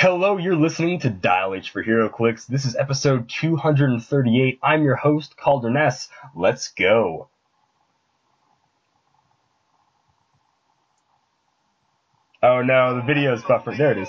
Hello, you're listening to Dial H for HeroClix. This is episode 238. I'm your host, Calder Ness. Let's go. Oh no, the video's buffering. There it is.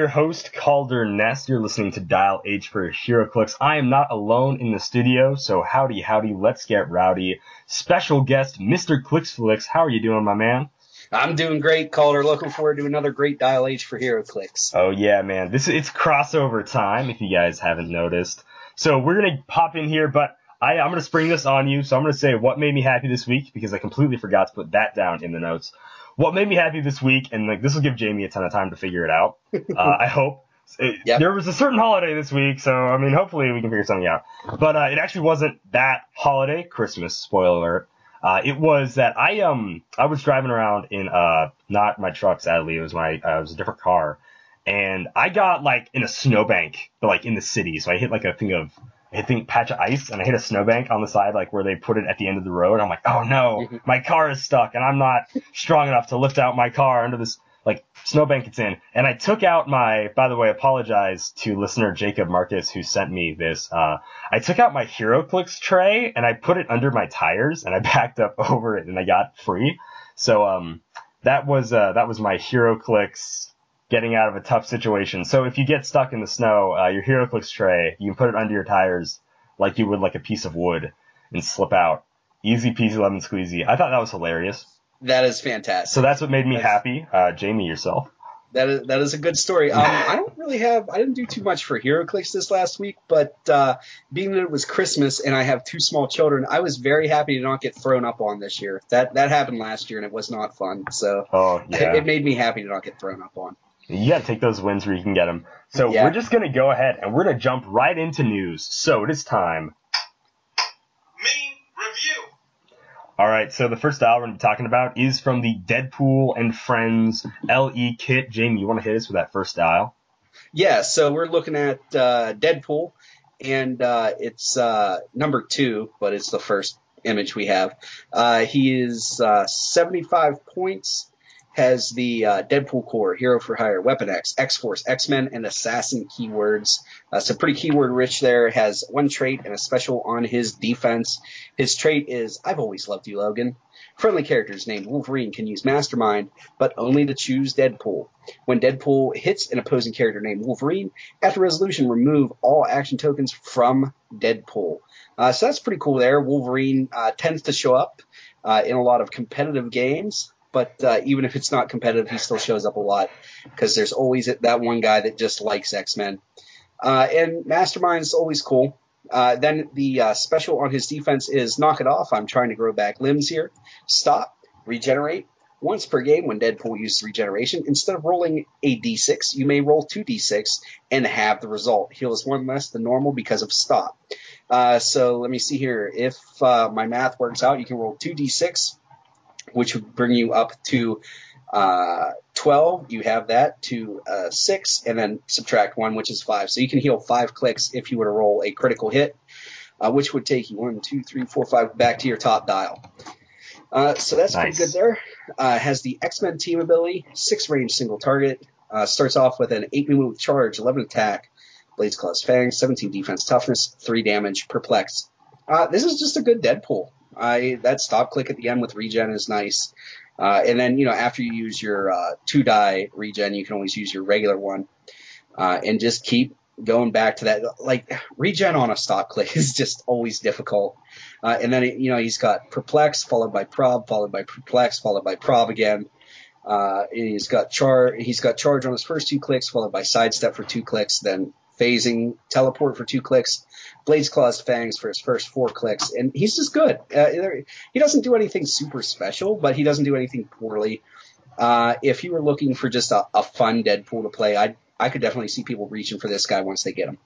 Your host, Calder Ness. You're listening to Dial H for HeroClix. I am not alone in the studio, so howdy, howdy, let's get rowdy. Special guest, Mr. Clicksflix. How are you doing, my man? I'm doing great, Calder. Looking forward to another great Dial H for HeroClix. Oh yeah, man. This it's crossover time, if you guys haven't noticed. So we're gonna pop in here, but I, I'm gonna spring this on you. So I'm gonna say what made me happy this week because I completely forgot to put that down in the notes what made me happy this week, and like this will give Jamie a ton of time to figure it out. Uh, I hope. It, yep. There was a certain holiday this week, so I mean, hopefully we can figure something out. But uh, it actually wasn't that holiday, Christmas. Spoiler alert. Uh, it was that I um I was driving around in uh not my truck sadly it was my uh, it was a different car and I got like in a snowbank but like in the city so I hit like a thing of I think patch of ice and I hit a snowbank on the side, like where they put it at the end of the road. I'm like, oh no, mm-hmm. my car is stuck and I'm not strong enough to lift out my car under this like snowbank it's in. And I took out my, by the way, apologize to listener Jacob Marcus who sent me this. Uh, I took out my HeroClix tray and I put it under my tires and I backed up over it and I got free. So, um, that was, uh, that was my HeroClix getting out of a tough situation. So if you get stuck in the snow, uh, your HeroClix tray, you can put it under your tires like you would like a piece of wood and slip out. Easy peasy lemon squeezy. I thought that was hilarious. That is fantastic. So that's what made me that's, happy. Uh, Jamie, yourself. That is that is a good story. Um, I don't really have I didn't do too much for HeroClix this last week, but uh, being that it was Christmas and I have two small children, I was very happy to not get thrown up on this year. That that happened last year and it was not fun. So oh, yeah. it, it made me happy to not get thrown up on. You got to take those wins where you can get them. So yeah. we're just going to go ahead and we're going to jump right into news. So it is time. Mini review. All right. So the first style we're going to be talking about is from the Deadpool and Friends LE kit. Jamie, you want to hit us with that first style? Yeah. So we're looking at uh, Deadpool, and uh, it's uh, number two, but it's the first image we have. Uh, he is uh, 75 points has the uh, Deadpool core, Hero for Hire, Weapon X, X Force, X Men, and Assassin keywords. Uh, so pretty keyword rich there. Has one trait and a special on his defense. His trait is I've always loved you, Logan. Friendly characters named Wolverine can use Mastermind, but only to choose Deadpool. When Deadpool hits an opposing character named Wolverine, after resolution, remove all action tokens from Deadpool. Uh, so that's pretty cool there. Wolverine uh, tends to show up uh, in a lot of competitive games but uh, even if it's not competitive, he still shows up a lot because there's always that one guy that just likes X Men. Uh, and Mastermind's always cool. Uh, then the uh, special on his defense is knock it off. I'm trying to grow back limbs here. Stop. Regenerate. Once per game when Deadpool uses regeneration, instead of rolling a d6, you may roll 2d6 and have the result. Heal Heals one less than normal because of stop. Uh, so let me see here. If uh, my math works out, you can roll 2d6 which would bring you up to uh, 12. You have that to uh, 6, and then subtract 1, which is 5. So you can heal 5 clicks if you were to roll a critical hit, uh, which would take you 1, 2, 3, 4, 5 back to your top dial. Uh, so that's nice. pretty good there. Uh, has the X Men team ability, 6 range single target. Uh, starts off with an 8 move charge, 11 attack, Blades Claws Fangs, 17 defense toughness, 3 damage, perplex. this is just a good Deadpool. I that stop click at the end with regen is nice. Uh, and then you know after you use your uh, two die regen, you can always use your regular one, uh, and just keep going back to that, like regen on a stop click is just always difficult. Uh, and then you know he's got perplex followed by prob followed by perplex followed by prob again. Uh, and he's got char he's got charge on his first two clicks followed by sidestep for two clicks, then phasing teleport for two clicks, blades claws fangs for his first four clicks, and he's just good. Uh, he doesn't do anything super special, but he doesn't do anything poorly. Uh, if you were looking for just a, a fun Deadpool to play, I I could definitely see people reaching for this guy once they get him.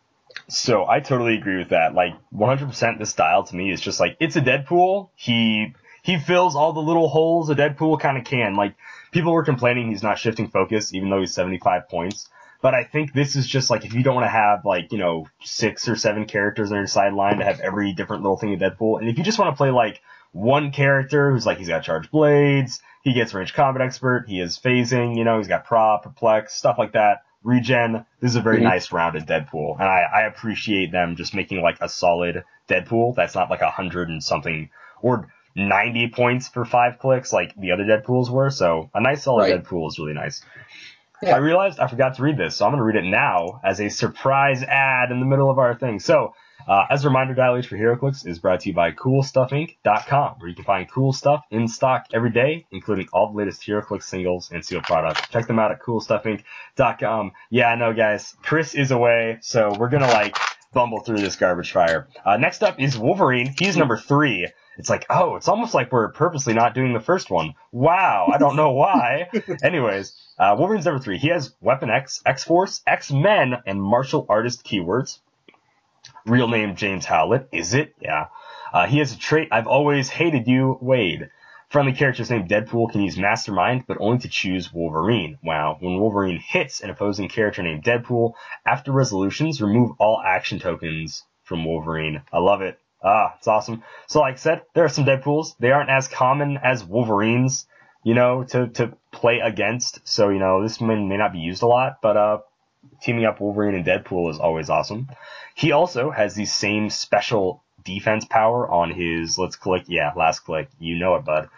So I totally agree with that. Like 100% the style to me is just like it's a Deadpool. He he fills all the little holes a Deadpool kind of can. Like people were complaining he's not shifting focus even though he's 75 points. But I think this is just like if you don't want to have like, you know, six or seven characters on your sideline to have every different little thing in Deadpool. And if you just want to play like one character who's like he's got charged blades, he gets range combat expert, he is phasing, you know, he's got prob, perplex, stuff like that regen. This is a very mm-hmm. nice rounded Deadpool, and I, I appreciate them just making like a solid Deadpool that's not like a hundred and something or 90 points for five clicks like the other Deadpools were. So a nice solid right. Deadpool is really nice. Yeah. I realized I forgot to read this, so I'm going to read it now as a surprise ad in the middle of our thing. So uh, as a reminder, Dial H for HeroClix is brought to you by CoolStuffInc.com, where you can find cool stuff in stock every day, including all the latest HeroClix singles and sealed products. Check them out at CoolStuffInc.com. Yeah, I know, guys. Chris is away, so we're gonna like bumble through this garbage fire. Uh, next up is Wolverine. He's number three. It's like, oh, it's almost like we're purposely not doing the first one. Wow, I don't know why. Anyways, uh, Wolverine's number three. He has Weapon X, X Force, X Men, and martial artist keywords. Real name James Howlett. Is it? Yeah. Uh, he has a trait I've always hated you, Wade. Friendly characters named Deadpool can use Mastermind, but only to choose Wolverine. Wow. When Wolverine hits an opposing character named Deadpool, after resolutions, remove all action tokens from Wolverine. I love it. Ah, it's awesome. So like I said, there are some Deadpools. They aren't as common as Wolverines, you know, to, to play against. So, you know, this may, may not be used a lot, but, uh, teaming up Wolverine and Deadpool is always awesome. He also has the same special defense power on his, let's click, yeah, last click, you know it, bud.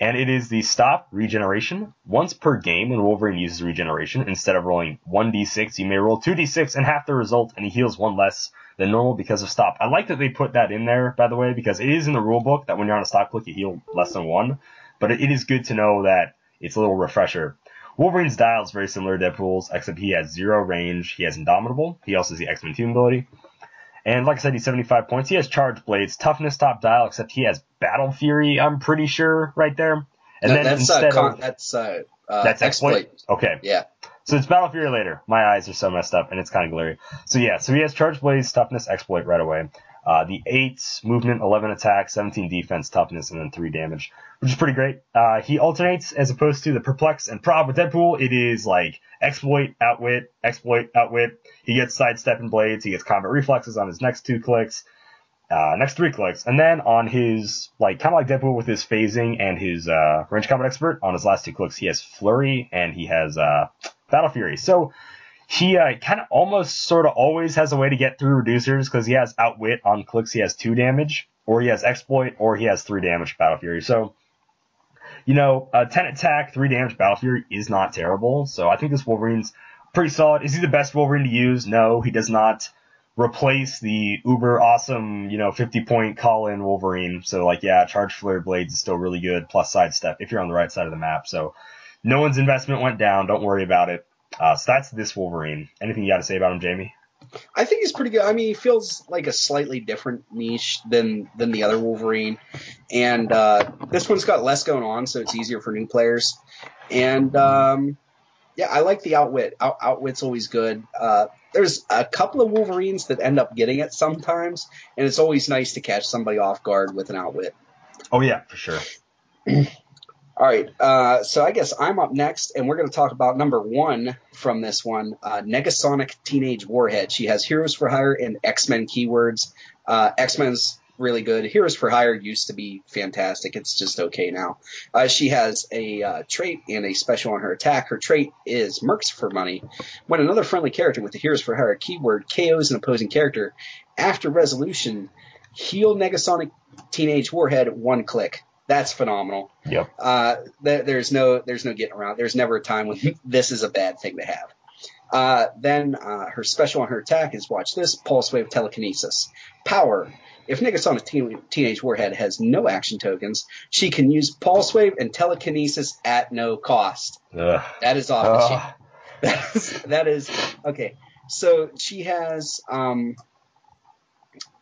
And it is the stop regeneration. Once per game when Wolverine uses regeneration, instead of rolling 1d6, you may roll 2d6 and half the result, and he heals one less than normal because of stop. I like that they put that in there, by the way, because it is in the rule book that when you're on a stop click, you heal less than one. But it is good to know that it's a little refresher. Wolverine's dial is very similar to Deadpool's, except he has zero range. He has Indomitable. He also has the X-Men team ability. And like I said, he's 75 points. He has Charge Blades, Toughness top dial, except he has Battle Fury, I'm pretty sure, right there. And no, then that's, uh, instead uh, con- of, that's, uh, uh, that's exploit. exploit. Okay. Yeah. So it's Battle Fury later. My eyes are so messed up and it's kind of glary. So yeah, so he has Charge Blades, Toughness, Exploit right away. Uh, the 8 movement, 11 attack, 17 defense, toughness, and then 3 damage, which is pretty great. Uh, he alternates as opposed to the perplex and prob with Deadpool. It is like exploit, outwit, exploit, outwit. He gets sidestep and blades. He gets combat reflexes on his next two clicks, uh, next three clicks. And then on his, like, kind of like Deadpool with his phasing and his, uh, range combat expert, on his last two clicks, he has flurry and he has, uh, battle fury. So, he uh, kind of almost sort of always has a way to get through reducers because he has outwit on clicks. He has two damage, or he has exploit, or he has three damage battle fury. So, you know, uh, 10 attack, three damage battle fury is not terrible. So I think this Wolverine's pretty solid. Is he the best Wolverine to use? No, he does not replace the uber awesome, you know, 50 point call in Wolverine. So like, yeah, charge flare blades is still really good plus sidestep if you're on the right side of the map. So no one's investment went down. Don't worry about it. Uh, so that's this Wolverine. Anything you got to say about him, Jamie? I think he's pretty good. I mean, he feels like a slightly different niche than than the other Wolverine, and uh, this one's got less going on, so it's easier for new players. And um, yeah, I like the outwit. Out, outwit's always good. Uh, there's a couple of Wolverines that end up getting it sometimes, and it's always nice to catch somebody off guard with an outwit. Oh yeah, for sure. All right, uh, so I guess I'm up next, and we're going to talk about number one from this one, uh, Negasonic Teenage Warhead. She has Heroes for Hire and X Men keywords. Uh, X Men's really good. Heroes for Hire used to be fantastic. It's just okay now. Uh, she has a uh, trait and a special on her attack. Her trait is Mercs for Money. When another friendly character with the Heroes for Hire keyword KOs an opposing character, after resolution, heal Negasonic Teenage Warhead one click. That's phenomenal. Yep. Uh, th- there's no there's no getting around. There's never a time when this is a bad thing to have. Uh, then uh, her special on her attack is watch this pulse wave telekinesis. Power. If Negasonic Teen- Teenage Warhead has no action tokens, she can use pulse wave and telekinesis at no cost. Ugh. That is off the chain. That is, that is okay. So she has um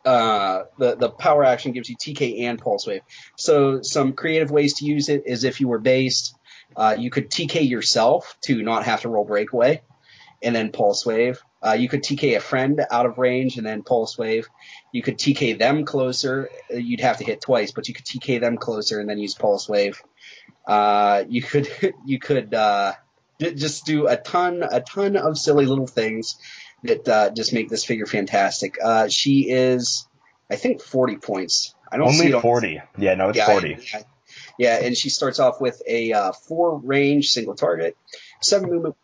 uh the the power action gives you TK and pulse wave. So some creative ways to use it is if you were based, uh, you could TK yourself to not have to roll breakaway, and then pulse wave. Uh, you could TK a friend out of range and then pulse wave. You could TK them closer. Uh, You'd have to hit twice, but you could TK them closer and then use pulse wave. Uh, you could you could uh, d- just do a ton a ton of silly little things that uh, just make this figure fantastic. Uh, she is, I think, 40 points. I don't see it Only on- 40. Yeah, no, it's yeah, 40. Yeah, yeah, and she starts off with a uh, four range single target, seven movement,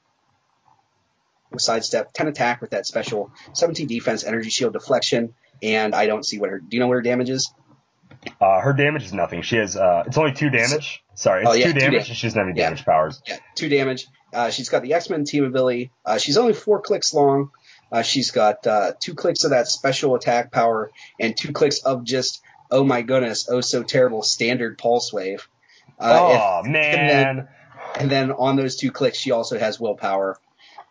sidestep, ten attack with that special, seventeen defense, energy shield, deflection, and I don't see what her. Do you know what her damage is? Uh, her damage is nothing. She has, uh, it's only two damage. Sorry, it's Oh, yeah, two two damage damage. and she doesn't have any Yeah. damage powers. Yeah, two damage. Uh, she's got the X Men team ability. Uh, she's only four clicks long. Uh, she's got uh, two clicks of that special attack power and two clicks of just oh my goodness, oh so terrible standard pulse wave. Uh, oh, and man. then- And then on those two clicks, she also has willpower.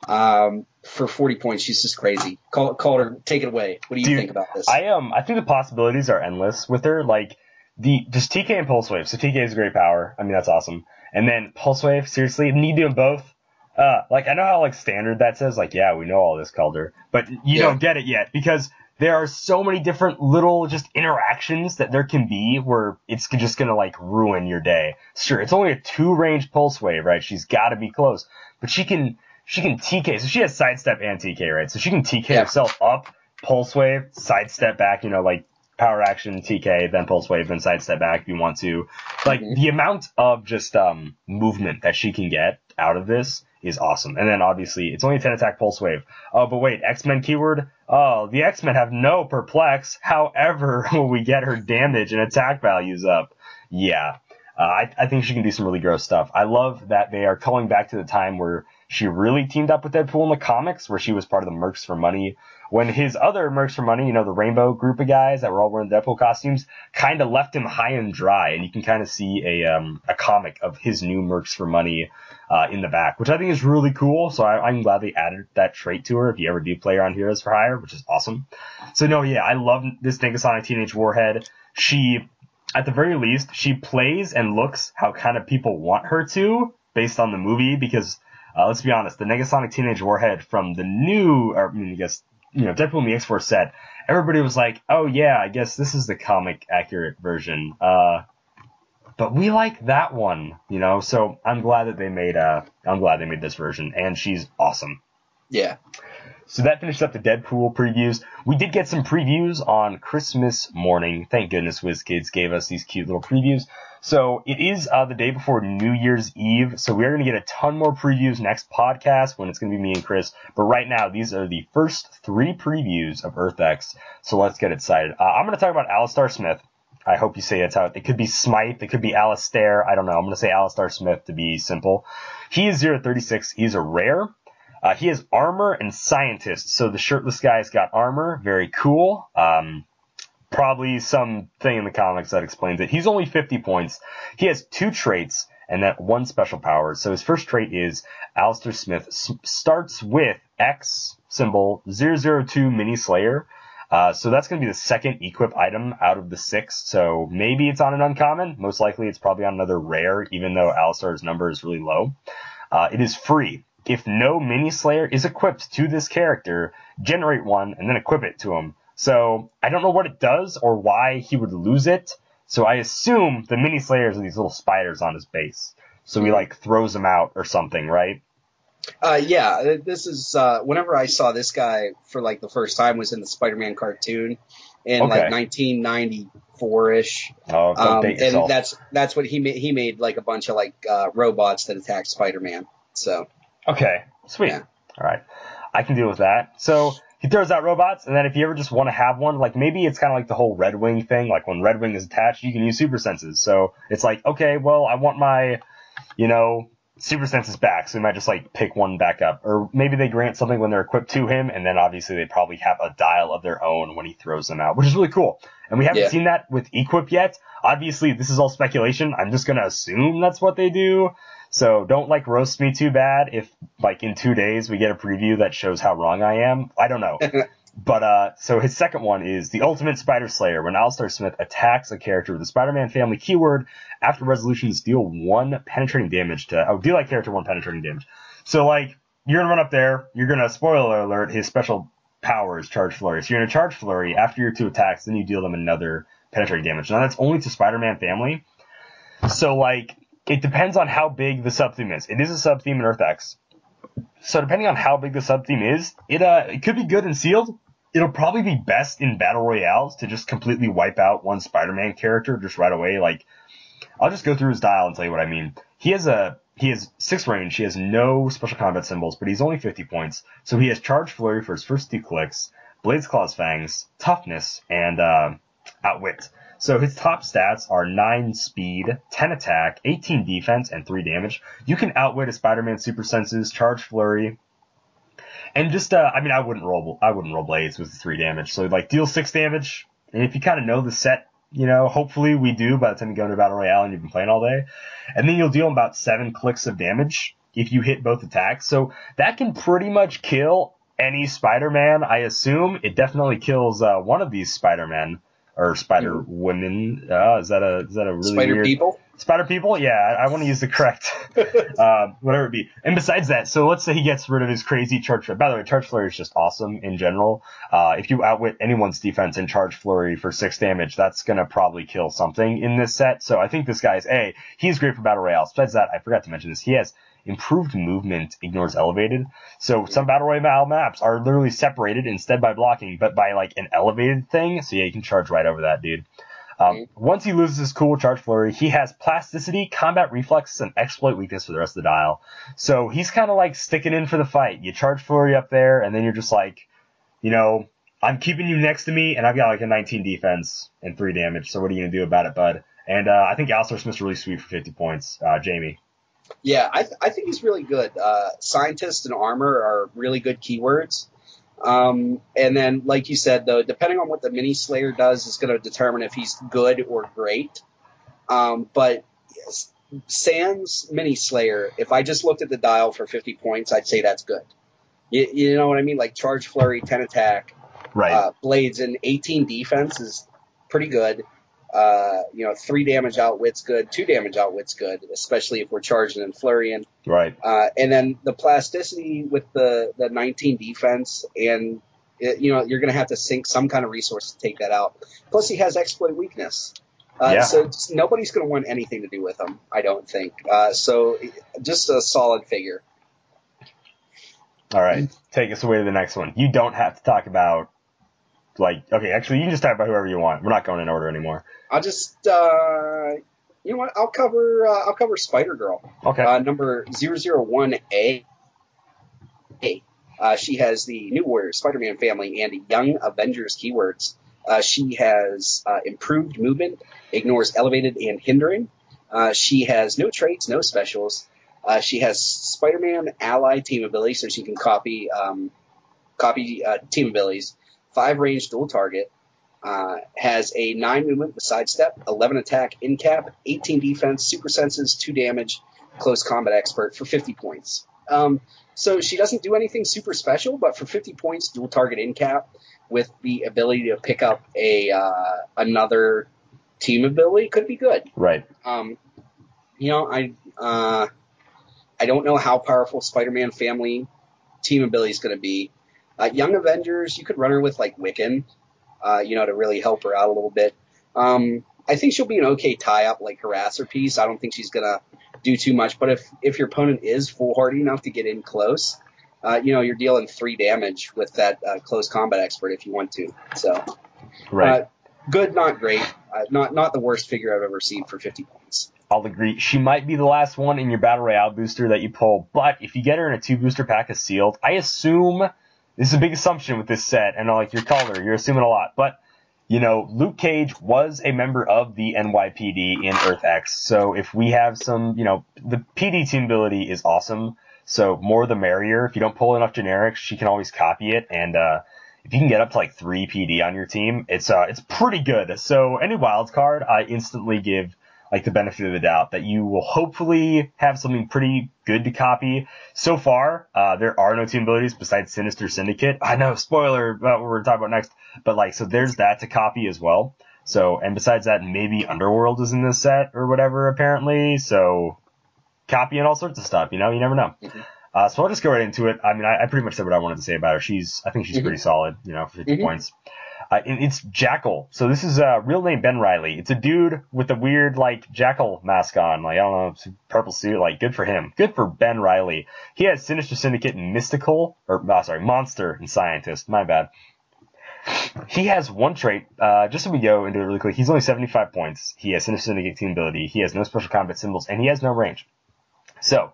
Um, for 40 points, she's just crazy. Call, call her, take it away. What do you Dude, think about this? I um I think the possibilities are endless with her. Like the just TK and Pulse Wave. So TK is a great power. I mean that's awesome. And then Pulse Wave, seriously, need to do them both. Uh, like I know how like standard that says like yeah we know all this Calder, but you Yeah. don't get it yet because there are so many different little just interactions that there can be where it's just gonna like ruin your day. Sure, it's only a two range Pulse Wave, right? She's got to be close, but she can she can TK. So she has sidestep and TK, right? So she can TK Yeah. herself up, pulse wave, sidestep back, you know, like power action, TK, then pulse wave, then sidestep back if you want to. Like Mhm. the amount of just um movement that she can get out of this is awesome. And then obviously it's only a 10 attack pulse wave. Oh, but wait, X-Men keyword? Oh, the X-Men have no perplex. However, when we get her damage and attack values up, yeah. Uh, I, I think she can do some really gross stuff. I love that they are calling back to the time where she really teamed up with Deadpool in the comics, where she was part of the Mercs for Money. When his other Mercs for Money, you know, the rainbow group of guys that were all wearing Deadpool costumes, kind of left him high and dry, and you can kind of see a um, a comic of his new Mercs for Money uh, in the back, which I think is really cool. So I, I'm glad they added that trait to her. If you ever do play her on Heroes for Hire, which is awesome. So no, yeah, I love this Negasonic Teenage Warhead. She at the very least, she plays and looks how kind of people want her to based on the movie because uh, let's be honest, the Negasonic Teenage Warhead from the new, or I mean, I guess, you know, Deadpool and the X-Force set, everybody was like, oh yeah, I guess this is the comic accurate version. Uh, but we like that one, you know, so I'm glad that they made, uh, I'm glad they made this version and she's awesome. yeah. So that finished up the Deadpool previews. We did get some previews on Christmas morning. Thank goodness WizKids gave us these cute little previews. So it is uh, the day before New Year's Eve. So we are going to get a ton more previews next podcast when it's going to be me and Chris. But right now, these are the first three previews of EarthX. So let's get excited. Uh, I'm going to talk about Alistar Smith. I hope you say it's how it could be Smythe, it could be Alistair. I don't know. I'm going to say Alistar Smith to be simple. He is 036. He's a rare. Uh, he has armor and scientist. So the shirtless guy's got armor. Very cool. Um, probably some thing in the comics that explains it. He's only 50 points. He has two traits and that one special power. So his first trait is Alistair Smith s- starts with X symbol 002 mini slayer. Uh, so that's going to be the second equip item out of the six. So maybe it's on an uncommon. Most likely it's probably on another rare, even though Alistar's number is really low. Uh, it is free. If no mini slayer is equipped to this character, generate one and then equip it to him. So I don't know what it does or why he would lose it. So I assume the mini slayers are these little spiders on his base. So he like throws them out or something, right? Uh, yeah, this is, uh, whenever I saw this guy for like the first time was in the Spider-Man cartoon in Okay. like 1994-ish. Oh, don't Um, and yourself. that's, that's what he made, he made like a bunch of like, uh, robots that attacked Spider-Man. So, Okay, sweet. Yeah. All right, I can deal with that. So he throws out robots, and then if you ever just want to have one, like maybe it's kind of like the whole Red Wing thing. Like when Red Wing is attached, you can use super senses. So it's like, okay, well, I want my, you know, super senses back, so we might just like pick one back up, or maybe they grant something when they're equipped to him, and then obviously they probably have a dial of their own when he throws them out, which is really cool. And we haven't Yeah. seen that with equip yet. Obviously, this is all speculation. I'm just gonna assume that's what they do. So don't like roast me too bad if like in two days we get a preview that shows how wrong I am. I don't know. But uh, so his second one is the Ultimate Spider Slayer. When Alistair Smith attacks a character with the Spider-Man family keyword, after resolutions deal one penetrating damage to oh deal that character one penetrating damage. So like you're gonna run up there, you're gonna spoiler alert, his special power is charge flurry. So you're gonna charge flurry after your two attacks, then you deal them another penetrating damage. Now that's only to Spider-Man family. So like it depends on how big the subtheme is. It is a subtheme in Earth X. So depending on how big the subtheme is, it uh it could be good and sealed. It'll probably be best in battle royales to just completely wipe out one Spider-Man character just right away. Like, I'll just go through his dial and tell you what I mean. He has a he has six range. He has no special combat symbols, but he's only 50 points. So he has charge flurry for his first two clicks, blades, claws, fangs, toughness, and uh, outwit. So his top stats are 9 speed, 10 attack, 18 defense, and 3 damage. You can outwit a Spider-Man super senses, charge flurry, and just uh, I mean I wouldn't roll I wouldn't roll blades with the 3 damage. So like deal 6 damage, and if you kind of know the set, you know, hopefully we do by the time you go into Battle Royale and you've been playing all day, and then you'll deal about 7 clicks of damage if you hit both attacks. So that can pretty much kill any Spider-Man, I assume. It definitely kills uh, one of these Spider-Men or Spider Women. Uh, is that a is that a really Spider weird people. Spider people? Yeah, I, I want to use the correct, um, whatever it be. And besides that, so let's say he gets rid of his crazy charge. By the way, charge flurry is just awesome in general. Uh, if you outwit anyone's defense and charge flurry for six damage, that's gonna probably kill something in this set. So I think this guy's a he's great for battle royale. Besides that, I forgot to mention this. He has improved movement, ignores elevated. So some battle royale maps are literally separated instead by blocking, but by like an elevated thing. So yeah, you can charge right over that, dude. Um, once he loses his cool charge flurry, he has plasticity, combat reflexes, and exploit weakness for the rest of the dial. So he's kind of like sticking in for the fight. You charge flurry up there, and then you're just like, you know, I'm keeping you next to me, and I've got like a 19 defense and 3 damage, so what are you going to do about it, bud? And uh, I think Alistair Smith's really sweet for 50 points. Uh, Jamie. Yeah, I, th- I think he's really good. Uh, scientist and armor are really good keywords. Um, and then, like you said, though, depending on what the mini slayer does, is going to determine if he's good or great. Um, but yes, Sans mini slayer, if I just looked at the dial for 50 points, I'd say that's good. You, you know what I mean? Like charge flurry, 10 attack, Right. uh, blades, and 18 defense is pretty good. Uh, you know, three damage outwit's good, two damage outwit's good, especially if we're charging and flurrying. right. Uh, and then the plasticity with the, the 19 defense, and it, you know you're going to have to sink some kind of resource to take that out. Plus, he has exploit weakness, uh, Yeah. so nobody's going to want anything to do with him. I don't think. Uh, so just a solid figure. All right. Take us away to the next one. You don't have to talk about, like, okay, actually, you can just talk about whoever you want. We're not going in order anymore. I'll just uh, you know what? I'll cover uh, I'll cover Spider Girl. Okay. Uh, number 001A. Uh, she has the New Warriors, Spider-Man family, and Young Avengers keywords. Uh, she has uh, improved movement, ignores elevated and hindering. Uh, she has no traits, no specials. Uh, she has Spider-Man ally team ability, so she can copy um, copy uh, team abilities. Five range dual target. Uh, has a nine movement with sidestep, 11 attack, Incap, 18 defense, super senses, two damage, close combat expert for 50 points. Um, so she doesn't do anything super special, but for 50 points, dual target Incap with the ability to pick up a uh, another team ability could be good. right. Um, you know, I uh, I don't know how powerful Spider-Man family team ability is going to be. Uh, Young Avengers, you could run her with like Wiccan, uh, you know, to really help her out a little bit. Um, I think she'll be an okay tie-up, like harasser piece. I don't think she's gonna do too much, but if if your opponent is foolhardy enough to get in close, uh, you know, you're dealing three damage with that uh, close combat expert if you want to. So, Right. uh, good, not great. Uh, not not the worst figure I've ever seen for 50 points. I'll agree. She might be the last one in your battle royale booster that you pull, but if you get her in a two booster pack as sealed, I assume this is a big assumption with this set, and like your color, you're assuming a lot, but you know, Luke Cage was a member of the NYPD in Earth X. So if we have some, you know, the PD team ability is awesome. So more the merrier. If you don't pull enough generics, she can always copy it. And, uh, if you can get up to like three PD on your team, it's, uh, it's pretty good. So any wild card, I instantly give like the benefit of the doubt that you will hopefully have something pretty good to copy. So far, uh, there are no team abilities besides Sinister Syndicate. I know, spoiler about what we're talking about next, but like, so there's that to copy as well. So, and besides that, maybe Underworld is in this set or whatever, apparently. So, copying all sorts of stuff, you know, you never know. Mm-hmm. Uh, so I'll just go right into it. I mean, I, I, pretty much said what I wanted to say about her. She's, I think she's Mm-hmm. pretty solid, you know, for 50 Mhm. points. Uh, it- it's Jackal. So this is a uh, real name Ben Riley. It's a dude with a weird like Jackal mask on. Like I don't know, purple suit. Like good for him. Good for Ben Riley. He has Sinister Syndicate and Mystical, or oh, sorry, Monster and Scientist. My bad. He has one trait. Uh, just so we go into it really quick, he's only 75 points. He has Sinister Syndicate team ability. He has no special combat symbols, and he has no range. So,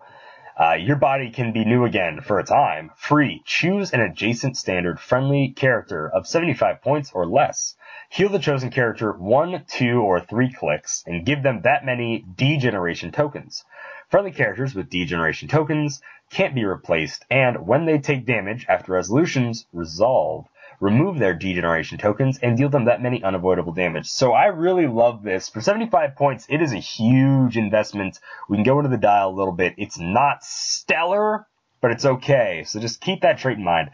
uh, your body can be new again for a time. Free. Choose an adjacent standard friendly character of 75 points or less. Heal the chosen character one, two, or three clicks and give them that many degeneration tokens. Friendly characters with degeneration tokens can't be replaced and when they take damage after resolutions, resolve. Remove their degeneration tokens and deal them that many unavoidable damage. So I really love this. For 75 points, it is a huge investment. We can go into the dial a little bit. It's not stellar, but it's okay. So just keep that trait in mind.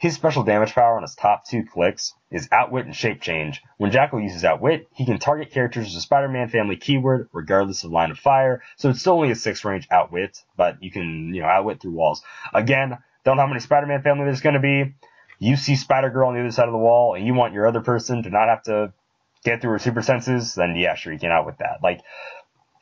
His special damage power on his top two clicks is Outwit and Shape Change. When Jackal uses Outwit, he can target characters with a Spider-Man family keyword, regardless of line of fire. So it's still only a six range Outwit, but you can, you know, Outwit through walls. Again, don't know how many Spider-Man family there's going to be. You see Spider-Girl on the other side of the wall, and you want your other person to not have to get through her super senses, then yeah, sure, you can outwit that. Like,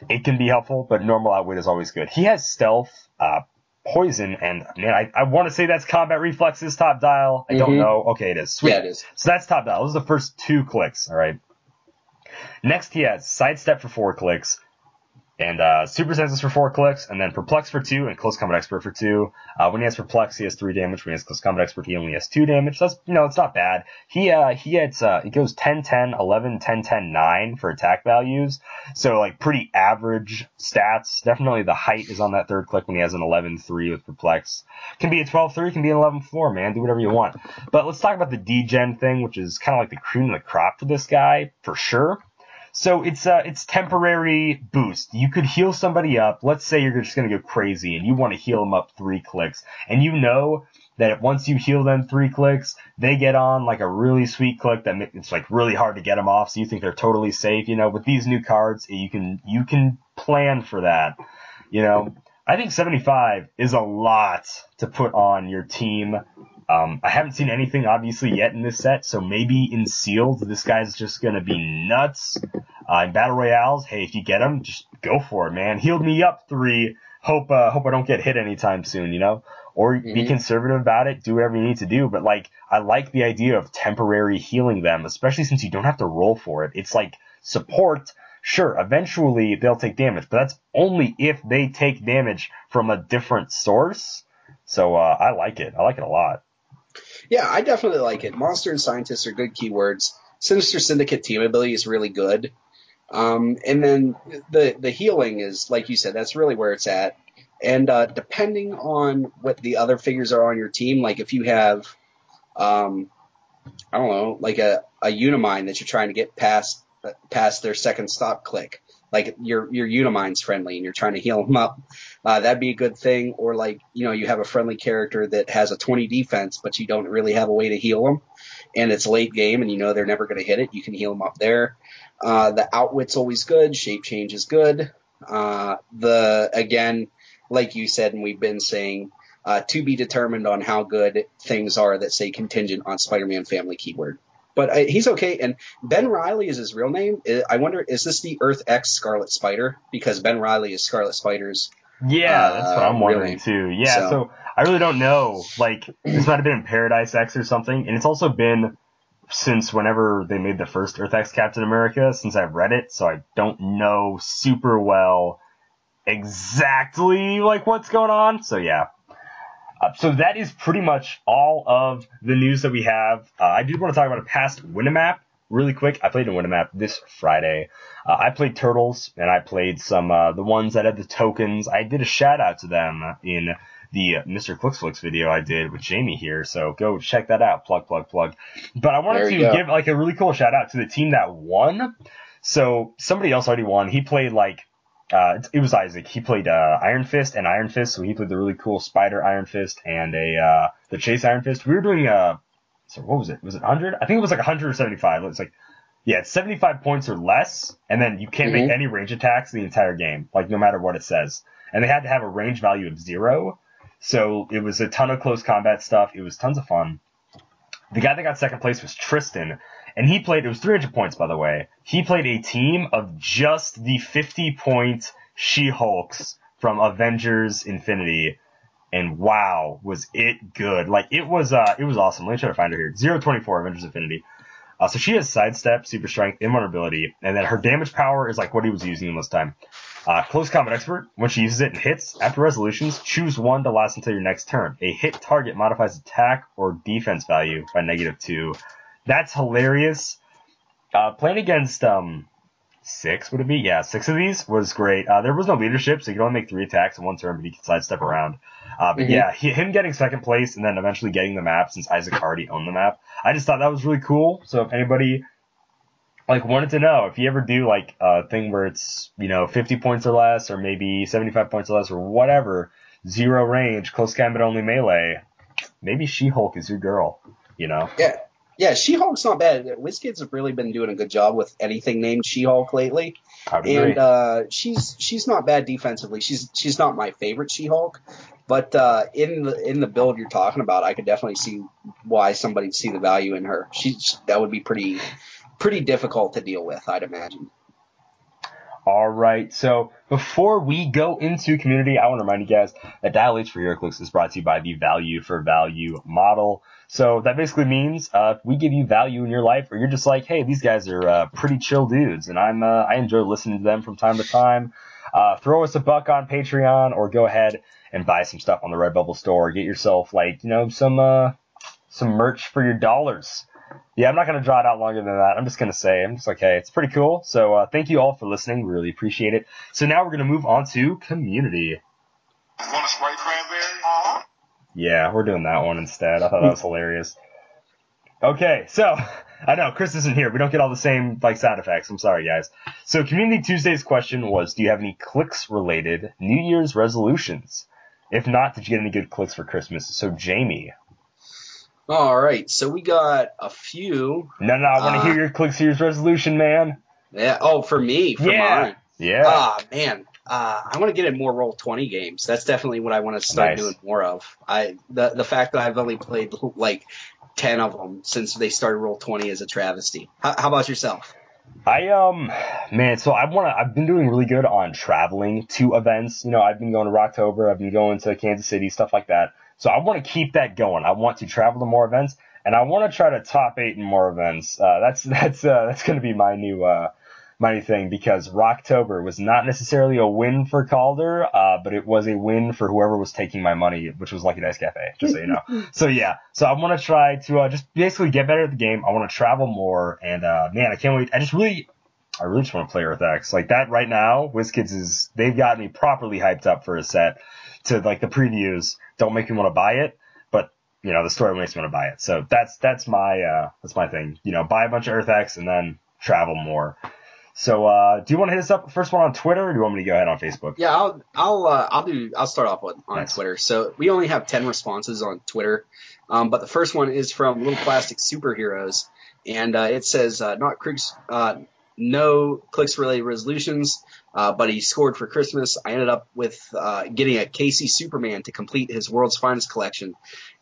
it can be helpful, but normal outwit is always good. He has stealth, uh, poison, and man, I, I want to say that's combat reflexes top dial. I don't Mhm. know. Okay, it is. Sweet. Yeah, it is. So that's top dial. Those are the first two clicks, alright? Next, he has sidestep for four clicks, and uh, super senses for four clicks, and then perplex for two, and close combat expert for two. Uh, when he has perplex, he has three damage. When he has close combat expert, he only has two damage. That's you know, it's not bad. He uh, he has uh, it goes 10, 10, 11, 10, 10, 9 for attack values. So like pretty average stats. Definitely the height is on that third click when he has an 11, 3 with perplex. Can be a 12, 3, can be an 11, 4, man. Do whatever you want. But let's talk about the degen thing, which is kind of like the cream of the crop for this guy for sure. So it's uh it's temporary boost. You could heal somebody up. Let's say you're just gonna go crazy and you want to heal them up three clicks, and you know that once you heal them three clicks, they get on like a really sweet click that it's like really hard to get them off. So you think they're totally safe. You know, with these new cards, you can you can plan for that. You know, I think 75 is a lot to put on your team. Um, I haven't seen anything obviously yet in this set, so maybe in sealed, this guy's just gonna be nuts. Uh, in battle royales, hey, if you get him, just go for it, man. Healed me up three. Hope uh, hope I don't get hit anytime soon, you know. Or be Mhm. conservative about it. Do whatever you need to do. But like, I like the idea of temporary healing them, especially since you don't have to roll for it. It's like support. Sure, eventually they'll take damage, but that's only if they take damage from a different source. So uh, I like it. I like it a lot. Yeah, I definitely like it. Monster and scientists are good keywords. Sinister Syndicate team ability is really good. Um, and then the the healing is like you said, that's really where it's at. And uh, depending on what the other figures are on your team, like if you have, um, I don't know, like a, a Unimind that you're trying to get past past their second stop click, like your your Unimind's friendly and you're trying to heal them up, uh, that'd be a good thing. Or like you know you have a friendly character that has a 20 defense, but you don't really have a way to heal them, and it's late game and you know they're never going to hit it. You can heal them up there. Uh, the outwit's always good. Shape change is good. Uh, the again, like you said, and we've been saying, uh, to be determined on how good things are that say contingent on Spider-Man family keyword. But uh, he's okay. And Ben Riley is his real name. I I wonder, is this the Earth X Scarlet Spider? Because Ben Riley is Scarlet Spider's. Yeah, Uh, that's what I'm wondering too. Yeah, so. So- I really don't know. Like this might have been in Paradise X or something, and it's also been since whenever they made the first Earth X Captain America since I've read it, so I don't know super well exactly like what's going on. So yeah. Uh, so that is pretty much all of the news that we have. Uh, I did want to talk about a past Win-a-Map really quick, I played a Win-a-Map this Friday. Uh, I played Turtles, and I played some uh, the ones that had the tokens. I did a shout out to them in the Mr. Clicksflix video I did with Jamie here, so go check that out. Plug, plug, plug. But I wanted to go. give like a really cool shout out to the team that won. So somebody else already won. He played like uh, it- it was Isaac. He played uh, Iron Fist and Iron Fist, so he played the really cool Spider Iron Fist and a uh, the Chase Iron Fist. We were doing uh, so what was it? Was it 100? I think it was like 175. It's like yeah, it's 75 points or less, and then you can't make Mhm. any range attacks the entire game, like no matter what it says. And they had to have a range value of zero, so it was a ton of close combat stuff. It was tons of fun. The guy that got second place was Tristan, and he played, it was 300 points, by the way. He played a team of just the 50 point She-Hulks from Avengers Infinity. And wow, was it good. Like, it was, uh, it was awesome. Let me try to find her here. 024 Avengers Infinity. Uh, so she has sidestep, super strength, invulnerability, and then her damage power is like what he was using this time. Uh, close combat expert, when she uses it and hits, after resolutions, choose one to last until your next turn. A hit target modifies attack or defense value by negative two. That's hilarious. Uh, playing against, um, six, would it be? Yeah, six of these was great. Uh, there was no leadership, so you could only make three attacks in one turn, but you could sidestep around. Uh, but Mhm. yeah, he, him getting second place and then eventually getting the map since Isaac already owned the map. I just thought that was really cool. So if anybody like wanted to know if you ever do like a thing where it's you know 50 points or less or maybe 75 points or less or whatever zero range close combat only melee maybe she-hulk is your girl you know Yeah. Yeah, She-Hulk's not bad. WizKids have really been doing a good job with anything named She-Hulk lately. I and uh, she's she's not bad defensively. She's she's not my favorite She-Hulk, but uh, in the in the build you're talking about, I could definitely see why somebody'd see the value in her. She's that would be pretty pretty difficult to deal with, I'd imagine. All right. So before we go into community, I want to remind you guys that Dial H for HeroClix is brought to you by the Value for Value model. So that basically means uh, if we give you value in your life, or you're just like, hey, these guys are uh, pretty chill dudes, and I'm uh, I enjoy listening to them from time to time. Uh, throw us a buck on Patreon, or go ahead and buy some stuff on the Redbubble store. Get yourself like you know some uh, some merch for your dollars. Yeah, I'm not to draw it out longer than that. I'm just to say, I'm just like, hey, it's pretty cool. So uh, thank you all for listening. We really appreciate it. So now we're to move on to community. Want. Yeah, we're doing that one instead. I thought that was hilarious. Okay, so I know Chris isn't here. We don't get all the same like sound effects. I'm sorry, guys. So Community Tuesday's question was, do you have any clicks related New Year's resolutions? If not, did you get any good clicks for Christmas? So Jamie, All right, so we got a few. no, no, I want to Uh, hear your clicks New Year's resolution, man. Yeah. Oh, for me, for Yeah. mine. Yeah. Ah, man. Uh, I want to get in more Roll20 games. That's definitely what I want to start Nice. doing more of. I the the fact that I've only played like ten of them since they started Roll20 is a travesty. How, how about yourself? I um man, so I wanna I've been doing really good on traveling to events. You know, I've been going to Rocktober, I've been going to Kansas City, stuff like that. So I want to keep that going. I want to travel to more events, and I want to try to top eight in more events. Uh, that's that's uh, that's going to be my new uh, my thing because Rocktober was not necessarily a win for Calder, uh, but it was a win for whoever was taking my money, which was Lucky Dice Cafe. Just so you know. so yeah, so I want to try to uh, just basically get better at the game. I want to travel more, and uh, man, I can't wait. I just really I really just want to play Earth X. Like that right now, WizKids is they've got me properly hyped up for a set to like the previews don't make me want to buy it, but you know, the story makes me want to buy it. So that's that's my uh that's my thing. You know, buy a bunch of Earth X and then travel more. So uh do you want to hit us up first one on Twitter or do you want me to go ahead on Facebook? Yeah, I'll I'll uh, I'll do I'll start off with on Nice. Twitter. So we only have ten responses on Twitter, um, but the first one is from Little Plastic Superheroes, and uh, it says uh, not clicks, uh, no clicks related resolutions, uh, but he scored for Christmas. I ended up with uh, getting a Casey Superman to complete his World's Finest collection,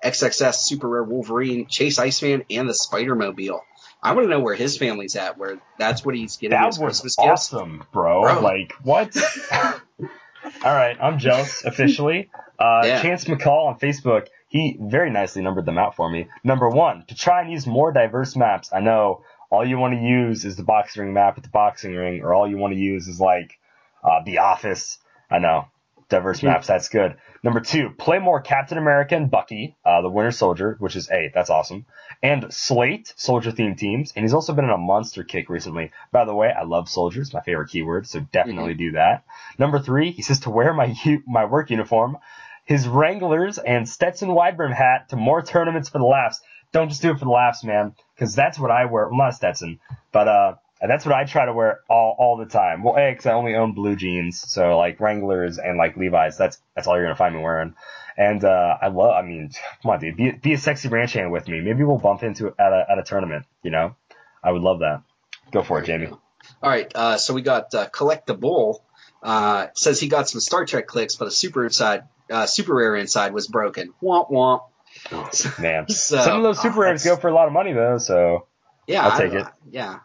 XXS Super Rare Wolverine, Chase Iceman, and the Spider Mobile. I want to know where his family's at, where that's what he's getting That was Christmas awesome, bro. Bro. Like what? All right, I'm jealous officially. Uh, Yeah. Chance McCall on Facebook, he very nicely numbered them out for me. Number one, to try and use more diverse maps. I know all you want to use is the boxing ring map at the boxing ring, or all you want to use is like uh, the office. I know. Diverse maps. That's good. Number two, play more Captain America and Bucky, uh, the Winter Soldier, which is eight. That's awesome. And Slate, soldier themed teams. And he's also been in a monster kick recently. By the way, I love soldiers, my favorite keyword, so definitely do that. Number three, he says to wear my u- my work uniform, his Wranglers and Stetson Widebrim hat to more tournaments for the laughs. Don't just do it for the laughs, man, because that's what I wear. Well, not Stetson, but uh, that's what I try to wear all all the time. Well, a, because I only own blue jeans, so like Wranglers and like Levi's. That's that's all you're gonna find me wearing. And uh, I love. I mean, come on, dude, be be a sexy ranch hand with me. Maybe we'll bump into it at a at a tournament. You know, I would love that. Go for it, Jamie. All right, uh, so we got uh, Collect the Bull. Uh, says he got some Star Trek clicks, but a super inside, uh, super rare inside was broken. Womp womp. Man, So, some of those super rares go for a lot of money though. So Yeah, I'll I- take it. Yeah,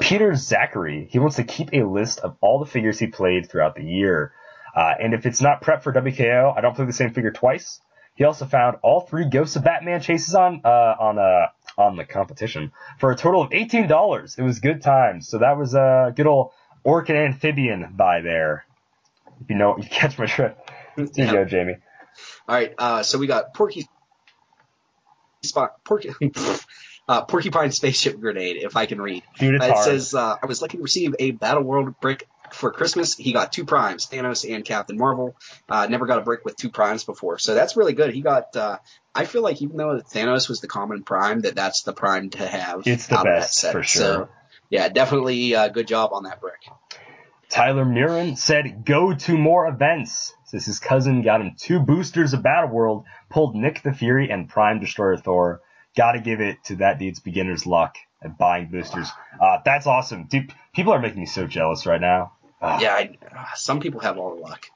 Peter Zachary, he wants to keep a list of all the figures he played throughout the year. Uh, and if it's not prep for WKO, I don't play the same figure twice. He also found all three Ghosts of Batman chases on uh, on uh, on the competition for a total of eighteen dollars. It was good times. So that was a good old orc and amphibian buy there. If you know, you catch my drift. There you go, Jamie. All right, uh, so we got Porky spot Porky uh, Porcupine spaceship grenade. If I can read, Dude, Uh, it hard. says uh, I was lucky to receive a Battle World brick for Christmas. He got two primes, Thanos and Captain Marvel. Uh, never got a brick with two primes before, so that's really good. He got. Uh, I feel like even though Thanos was the common prime, that that's the prime to have. It's the out of that best, set. for sure. So, yeah, definitely uh, good job on that brick. Tyler Murin said, go to more events. Says his cousin got him two boosters of Battle World, pulled Nick the Fury and Prime Destroyer Thor. Gotta give it to that dude's beginner's luck at buying boosters. Uh, that's awesome. Dude, people are making me so jealous right now. Ah, Yeah, I, uh, some people have all the luck.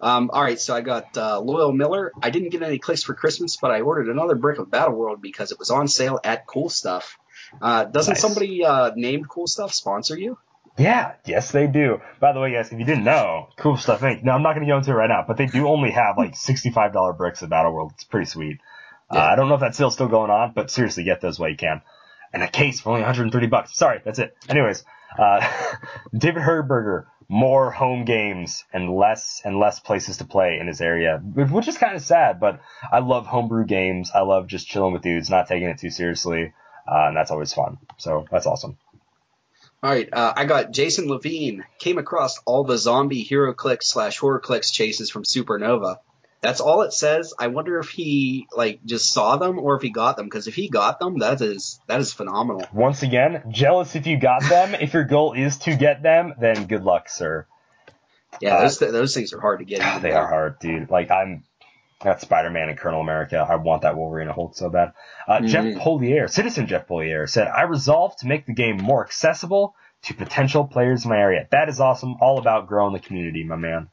Um, all right, so I got uh, Loyal Miller. I didn't get any clicks for Christmas, but I ordered another brick of Battle World because it was on sale at Cool Stuff. Uh, doesn't Nice. somebody uh, named Cool Stuff sponsor you? Yeah, yes they do. By the way, guys, if you didn't know, Cool Stuff Inc. No, I'm not going to go into it right now, but they do only have like $65 bricks of Battle World. It's pretty sweet. Uh, I don't know if that sale's still going on, but seriously, get those while you can. And a case for only 130 bucks. Sorry, that's it. Anyways, uh, David Herberger, more home games and less and less places to play in his area, which is kind of sad. But I love homebrew games. I love just chilling with dudes, not taking it too seriously, uh, and that's always fun. So that's awesome. All right, uh, I got Jason Levine. Came across all the zombie HeroClix slash HorrorClix chases from Supernova. That's all it says. I wonder if he like just saw them or if he got them. Because if he got them, that is that is phenomenal. Once again, jealous if you got them. if your goal is to get them, then good luck, sir. Yeah, Uh, those those things are hard to get. they are hard, dude. Like I'm I got Spider-Man and Colonel America. I want that Wolverine to hold so bad. Uh, Jeff Mhm. Polier, Citizen Jeff Polier, said, I resolved to make the game more accessible to potential players in my area. That is awesome. All about growing the community, my man.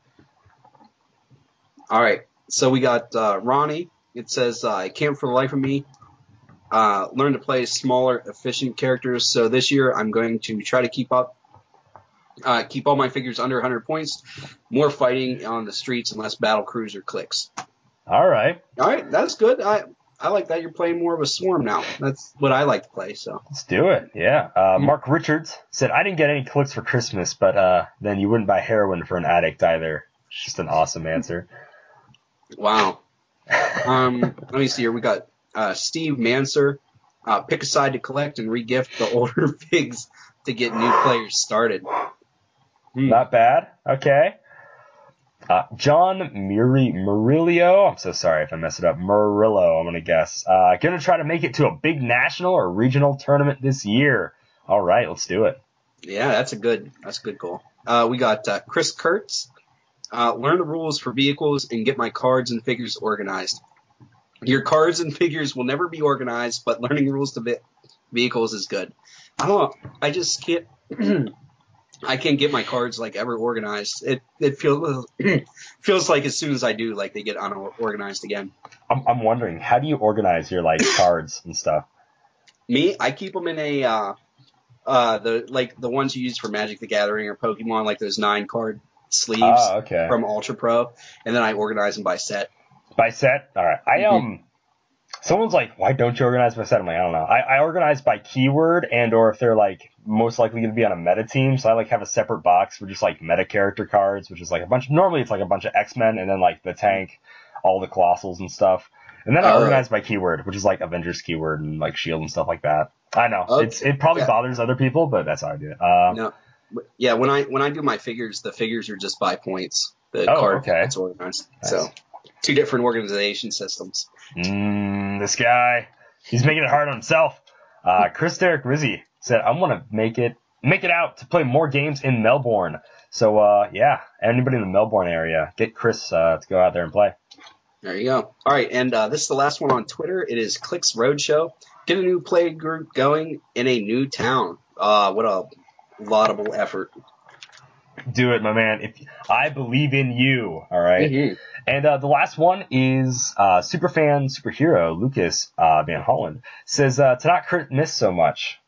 All right. So we got uh, Ronnie. It says, uh, I can't for the life of me uh, learn to play smaller, efficient characters. So this year I'm going to try to keep up, uh, keep all my figures under 100 points, more fighting on the streets and less battle cruiser clicks. All right. All right, that's good. I I like that you're playing more of a swarm now. That's what I like to play. So Let's do it. Yeah. Uh, Mark Richards said, I didn't get any clicks for Christmas, but uh, then you wouldn't buy heroin for an addict either. It's just an awesome answer. Wow. Um, let me see here. We got uh, Steve Manser. Uh, pick a side to collect and regift the older pigs to get new players started. Hmm. Not bad. Okay. Uh, John Muri, Murillo. I'm so sorry if I mess it up. Murillo, I'm going to guess. Uh, going to try to make it to a big national or regional tournament this year. All right, let's do it. Yeah, that's a good that's a good goal. Uh, we got uh, Chris Kurtz. Uh, learn the rules for vehicles and get my cards and figures organized. Your cards and figures will never be organized, but learning rules to ve- vehicles is good. I don't know. I just can't. I can't get my cards like ever organized. It it feels feels like as soon as I do, like they get unorganized again. I'm, I'm wondering, how do you organize your like cards and stuff? Me, I keep them in a uh, uh, the like the ones you use for Magic the Gathering or Pokemon, like those nine card sleeves Oh, okay. from Ultra Pro, and then I organize them by set. By set? All right. I Mhm. um Someone's like, why don't you organize by set? I'm like, I don't know. I, I organize by keyword and or if they're like most likely going to be on a meta team. So I like have a separate box for just like meta character cards, which is like a bunch. Normally it's like a bunch of X Men and then like the tank, all the colossals and stuff. And then I Oh. organize by keyword, which is like Avengers keyword and like Shield and stuff like that. I know Okay. it's it probably Yeah. bothers other people, but that's how I do it. Uh, No, yeah. When I when I do my figures, the figures are just by points. The Oh, card okay. it's organized. Nice. So two different organization systems. Mm, this guy, he's making it hard on himself. Uh, Chris Derek Rizzi said, "I want to make it make it out to play more games in Melbourne." So, uh, yeah, anybody in the Melbourne area, get Chris uh, to go out there and play. There you go. All right, and uh, this is the last one on Twitter. It is Clicks Roadshow. Get a new play group going in a new town. Uh, what a laudable effort. Do it, my man. If I believe in you, all right? Mhm. And uh, the last one is uh, superfan superhero Lucas uh, Van Holland says uh, to not crit miss so much.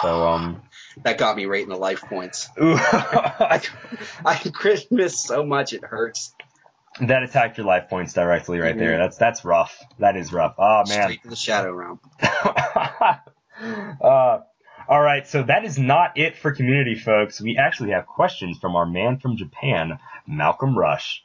So um, That got me right in the life points. ooh, I, I crit miss so much it hurts. that attacked your life points directly right there. Mhm. That's that's rough. That is rough. Oh man. Straight to the shadow realm. uh, all right, so that is not it for community, folks. We actually have questions from our man from Japan, Malcolm Rush.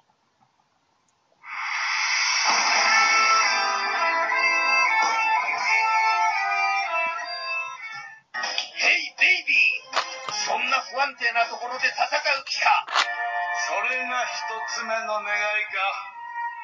ヘイベイビーそんな不安定なところで戦う気かそれが一つ目の願いか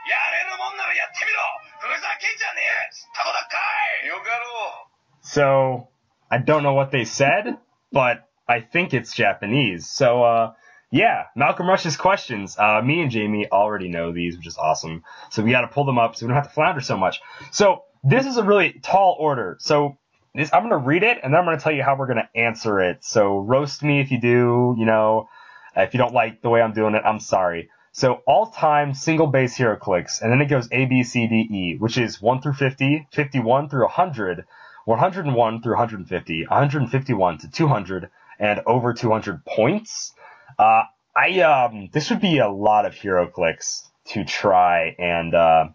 やれるもんならやってみろふざけんじゃねえ知ったことかいよかろう So I don't know what they said, but I think it's Japanese. So uh, yeah, Malcolm Rush's questions. Uh, me and Jamie already know these, which is awesome. So we got to pull them up so we don't have to flounder so much. So this is a really tall order. So this, I'm gonna read it and then I'm gonna tell you how we're gonna answer it. So roast me if you do. You know, if you don't like the way I'm doing it, I'm sorry. So all-time single base HeroClix, and then it goes A, B, C, D, E, which is 1 through 50, 51 through 100, 101 through 150, 151 to 200, and over 200 points. Uh, I um, this would be a lot of HeroClix to try and uh,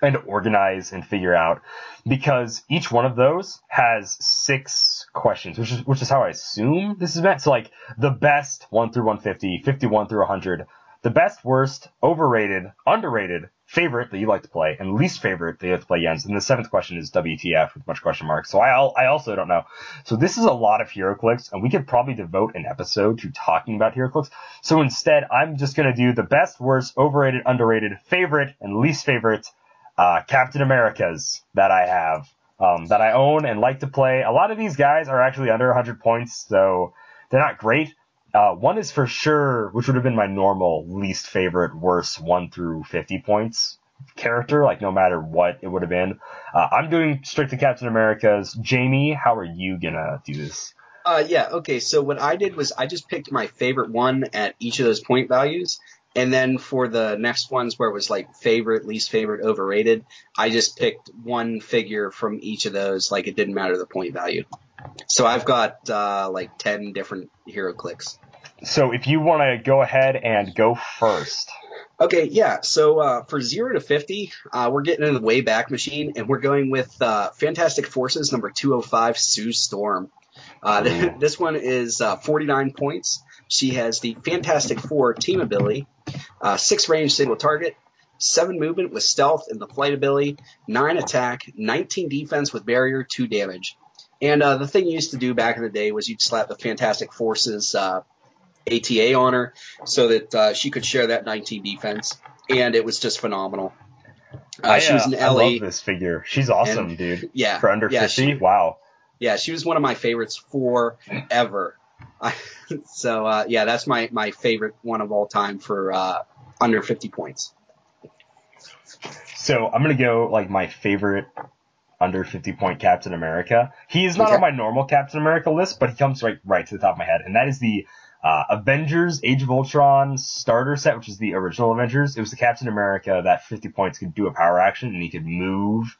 and organize and figure out because each one of those has six questions, which is which is how I assume this is meant. So like the best one through 150, 51 through 100, the best, worst, overrated, underrated, favorite that you like to play, and least favorite that you like to play Jens. And the seventh question is WTF with much question marks. So I I also don't know. So this is a lot of HeroClix, and we could probably devote an episode to talking about HeroClix. So instead, I'm just gonna do the best, worst, overrated, underrated, favorite, and least favorite uh, Captain Americas that I have, um, that I own and like to play. A lot of these guys are actually under 100 points, so they're not great. Uh, one is for sure, which would have been my normal least favorite, worst 1 through 50 points character, like no matter what it would have been. Uh, I'm doing straight to Captain America's. Jamie, how are you gonna do this? Uh, yeah, okay, so what I did was I just picked my favorite one at each of those point values, and then for the next ones where it was like favorite, least favorite, overrated, I just picked one figure from each of those, like it didn't matter the point value. So I've got uh, like 10 different HeroClix. So if you want to go ahead and go first. Okay, yeah. So uh, for zero to fifty, uh, we're getting in the way back machine, and we're going with uh, Fantastic Forces number two hundred five, Sue Storm. Uh, th- this one is uh, forty nine points. She has the Fantastic Four team ability, uh, six range single target, seven movement with stealth and the flight ability, nine attack, nineteen defense with barrier, two damage. And uh, the thing you used to do back in the day was you'd slap the Fantastic Forces uh, ATA on her so that uh, she could share that 19 defense, and it was just phenomenal. Uh, I, she was uh, an I love this figure. She's awesome, dude. Yeah, For under yeah, 50, she- wow. yeah, she was one of my favorites forever. I, so uh, yeah, that's my my favorite one of all time for uh, under 50 points. So I'm gonna go like my favorite under 50 point Captain America. He is not Okay. on my normal Captain America list, but he comes right right to the top of my head, and that is the uh, Avengers Age of Ultron starter set, which is the original Avengers. It was the Captain America that 50 points could do a power action, and he could move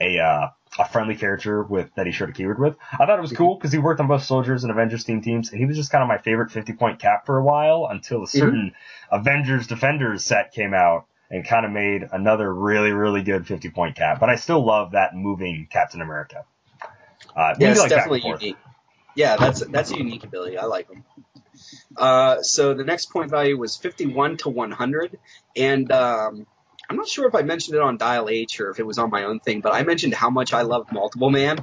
a uh, a friendly character with that he shared a keyword with. I thought it was cool because he worked on both soldiers and Avengers team teams, and he was just kind of my favorite 50 point cap for a while until a certain Avengers Defenders set came out. and kind of made another really, really good 50 point cap. But I still love that moving Captain America. Uh, yeah, it's like definitely unique. Yeah, that's that's a unique ability. I like them. Uh, so the next point value was 51 to 100, and um, I'm not sure if I mentioned it on Dial H or if it was on my own thing, but I mentioned how much I love Multiple Man.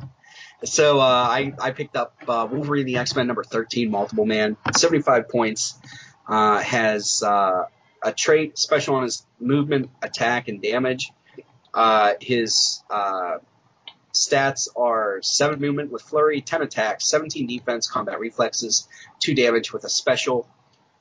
So uh, I I picked up uh, Wolverine the X Men number 13, Multiple Man, 75 points. Uh, has uh, a trait special on his movement, attack, and damage. Uh, his uh, stats are 7 movement with flurry, 10 attack, 17 defense, combat reflexes, 2 damage with a special.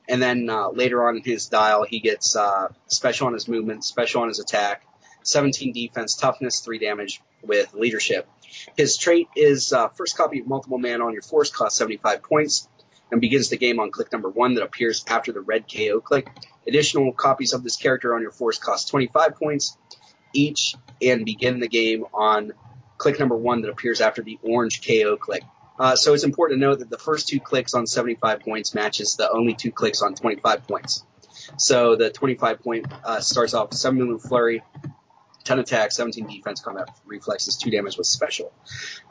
And then uh, later on in his dial, he gets uh, special on his movement, special on his attack, 17 defense, toughness, 3 damage with leadership. His trait is uh, first copy of multiple man on your force costs 75 points and begins the game on click number one that appears after the red KO click. Additional copies of this character on your force cost 25 points each and begin the game on click number one that appears after the orange KO click. Uh, so it's important to note that the first two clicks on 75 points matches the only two clicks on 25 points. So the 25 point uh, starts off with 7 movement flurry, 10 attack, 17 defense, combat reflexes, 2 damage with special.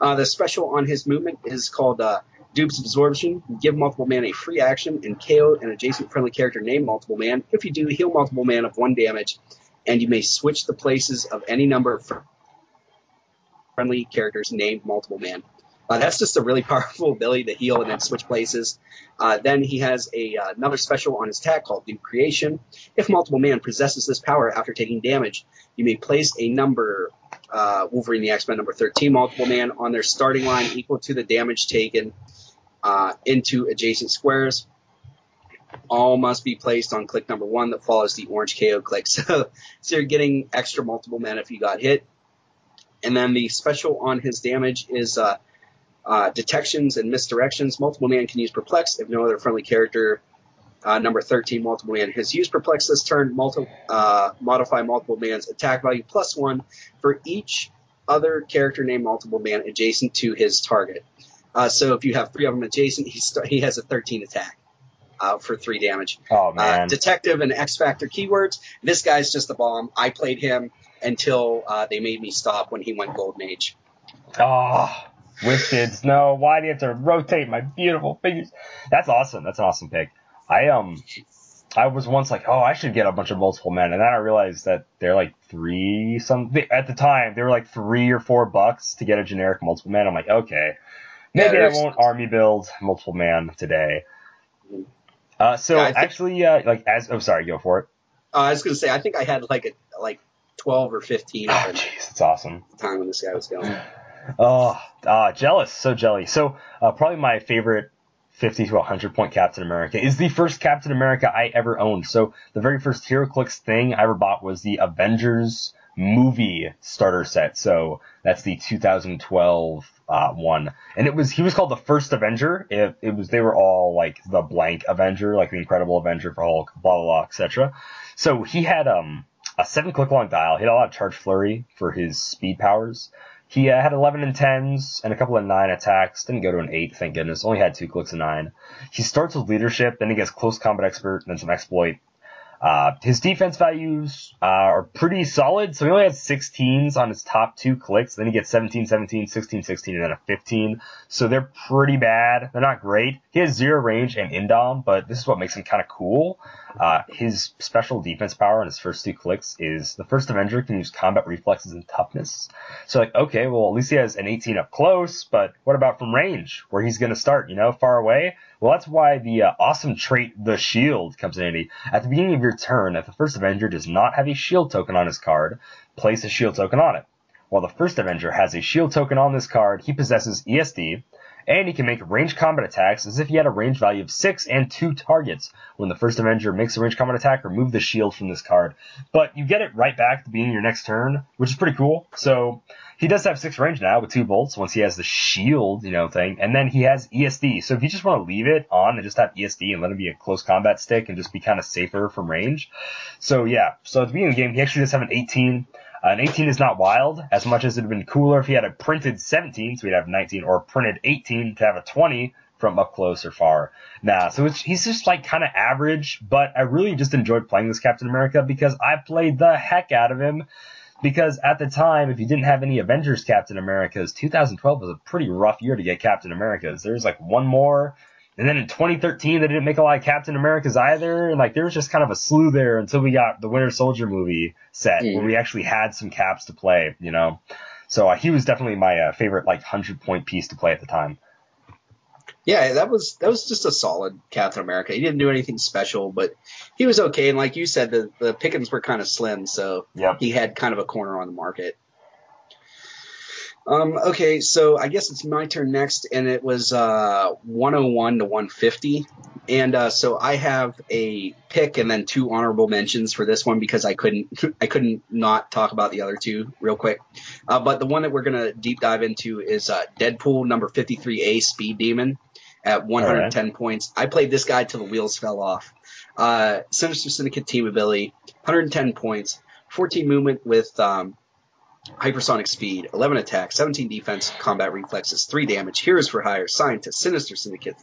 Uh, the special on his movement is called uh, Dupe's Absorption. Give multiple man a free action and KO an adjacent friendly character named multiple man. If you do, heal multiple man of 1 damage, and you may switch the places of any number of friendly characters named multiple man. Uh, that's just a really powerful ability to heal and then switch places. Uh, then he has a, uh, another special on his attack called New Creation. If multiple man possesses this power after taking damage, you may place a number, uh, Wolverine the X-Men number 13 multiple man on their starting line equal to the damage taken uh, into adjacent squares. All must be placed on click number one that follows the orange KO click. So, so you're getting extra multiple men if you got hit. And then the special on his damage is uh, uh, detections and misdirections. Multiple man can use perplex if no other friendly character. Uh, number 13, multiple man has used perplex this turn. Multi, uh, modify multiple man's attack value plus one for each other character named multiple man adjacent to his target. Uh, so if you have three of them adjacent, he, st- he has a 13 attack. Uh, for three damage. Oh man! Uh, detective and X Factor keywords. This guy's just a bomb. I played him until uh, they made me stop when he went Golden Age. Oh, Wizkids, no. Why do you have to rotate my beautiful figures? That's awesome. That's an awesome pick. I um, I was once like, oh, I should get a bunch of multiple men, and then I realized that they're like three some at the time they were like three or four bucks to get a generic multiple man. I'm like, okay, maybe yeah, I won't army build multiple man today. Uh, so yeah, actually, uh, like as oh sorry, go for it. Uh, I was gonna say I think I had like a like twelve or fifteen. Oh, jeez, that's awesome. Time when this guy was going. Oh, uh, jealous, so jelly. So, uh, probably my favorite 50 to 100 point Captain America is the first Captain America I ever owned. So, the very first HeroClix thing I ever bought was the Avengers movie starter set. So, that's the 2012 uh, one. And it was, he was called the first Avenger. It, it was, they were all like the blank Avenger, like the Incredible Avenger for Hulk, blah, blah, blah, etc. So, he had, um, a seven click long dial. He had a lot of charge flurry for his speed powers. He uh, had 11 and 10s and a couple of 9 attacks. Didn't go to an 8, thank goodness. Only had 2 clicks of 9. He starts with leadership, then he gets close combat expert, then some exploit. Uh, his defense values uh, are pretty solid. So he only has 16s on his top two clicks. Then he gets 17, 17, 16, 16, and then a 15. So they're pretty bad. They're not great. He has zero range and indom, but this is what makes him kind of cool. Uh, his special defense power on his first two clicks is the first Avenger can use combat reflexes and toughness. So like, okay, well at least he has an 18 up close, but what about from range, where he's gonna start, you know, far away? Well, that's why the uh, awesome trait, the shield, comes in handy. At the beginning of your turn, if the first Avenger does not have a shield token on his card, place a shield token on it. While the first Avenger has a shield token on this card, he possesses ESD, and he can make range combat attacks as if he had a range value of 6 and 2 targets. When the first Avenger makes a range combat attack, remove the shield from this card. But you get it right back at the beginning of your next turn, which is pretty cool. So he does have 6 range now with 2 bolts once he has the shield, you know, thing. And then he has ESD. So if you just want to leave it on and just have ESD and let him be a close combat stick and just be kind of safer from range. So yeah, so at the beginning of the game, he actually does have an 18. Uh, an 18 is not wild, as much as it would have been cooler if he had a printed 17, so he'd have 19, or printed 18 to have a 20 from up close or far. Nah, so he's just like kind of average, but I really just enjoyed playing this Captain America because I played the heck out of him. Because at the time, if you didn't have any Avengers Captain Americas, 2012 was a pretty rough year to get Captain Americas. There's like one more, and then in 2013, they didn't make a lot of Captain Americas either. And like there was just kind of a slew there until we got the Winter Soldier movie set mm. where we actually had some caps to play, you know. So uh, he was definitely my uh, favorite like 100 point piece to play at the time. Yeah, that was that was just a solid Captain America. He didn't do anything special, but he was okay. And like you said, the the pickings were kind of slim, so yep. he had kind of a corner on the market. Um, okay, so I guess it's my turn next, and it was uh, 101 to 150, and uh, so I have a pick and then two honorable mentions for this one because I couldn't I couldn't not talk about the other two real quick. Uh, but the one that we're gonna deep dive into is uh, Deadpool number 53A Speed Demon at 110 right. points. I played this guy till the wheels fell off. Uh, Sinister Syndicate team ability, 110 points, 14 movement with um, hypersonic speed, 11 attack, 17 defense, combat reflexes, 3 damage, heroes for hire, scientist, sinister syndicate,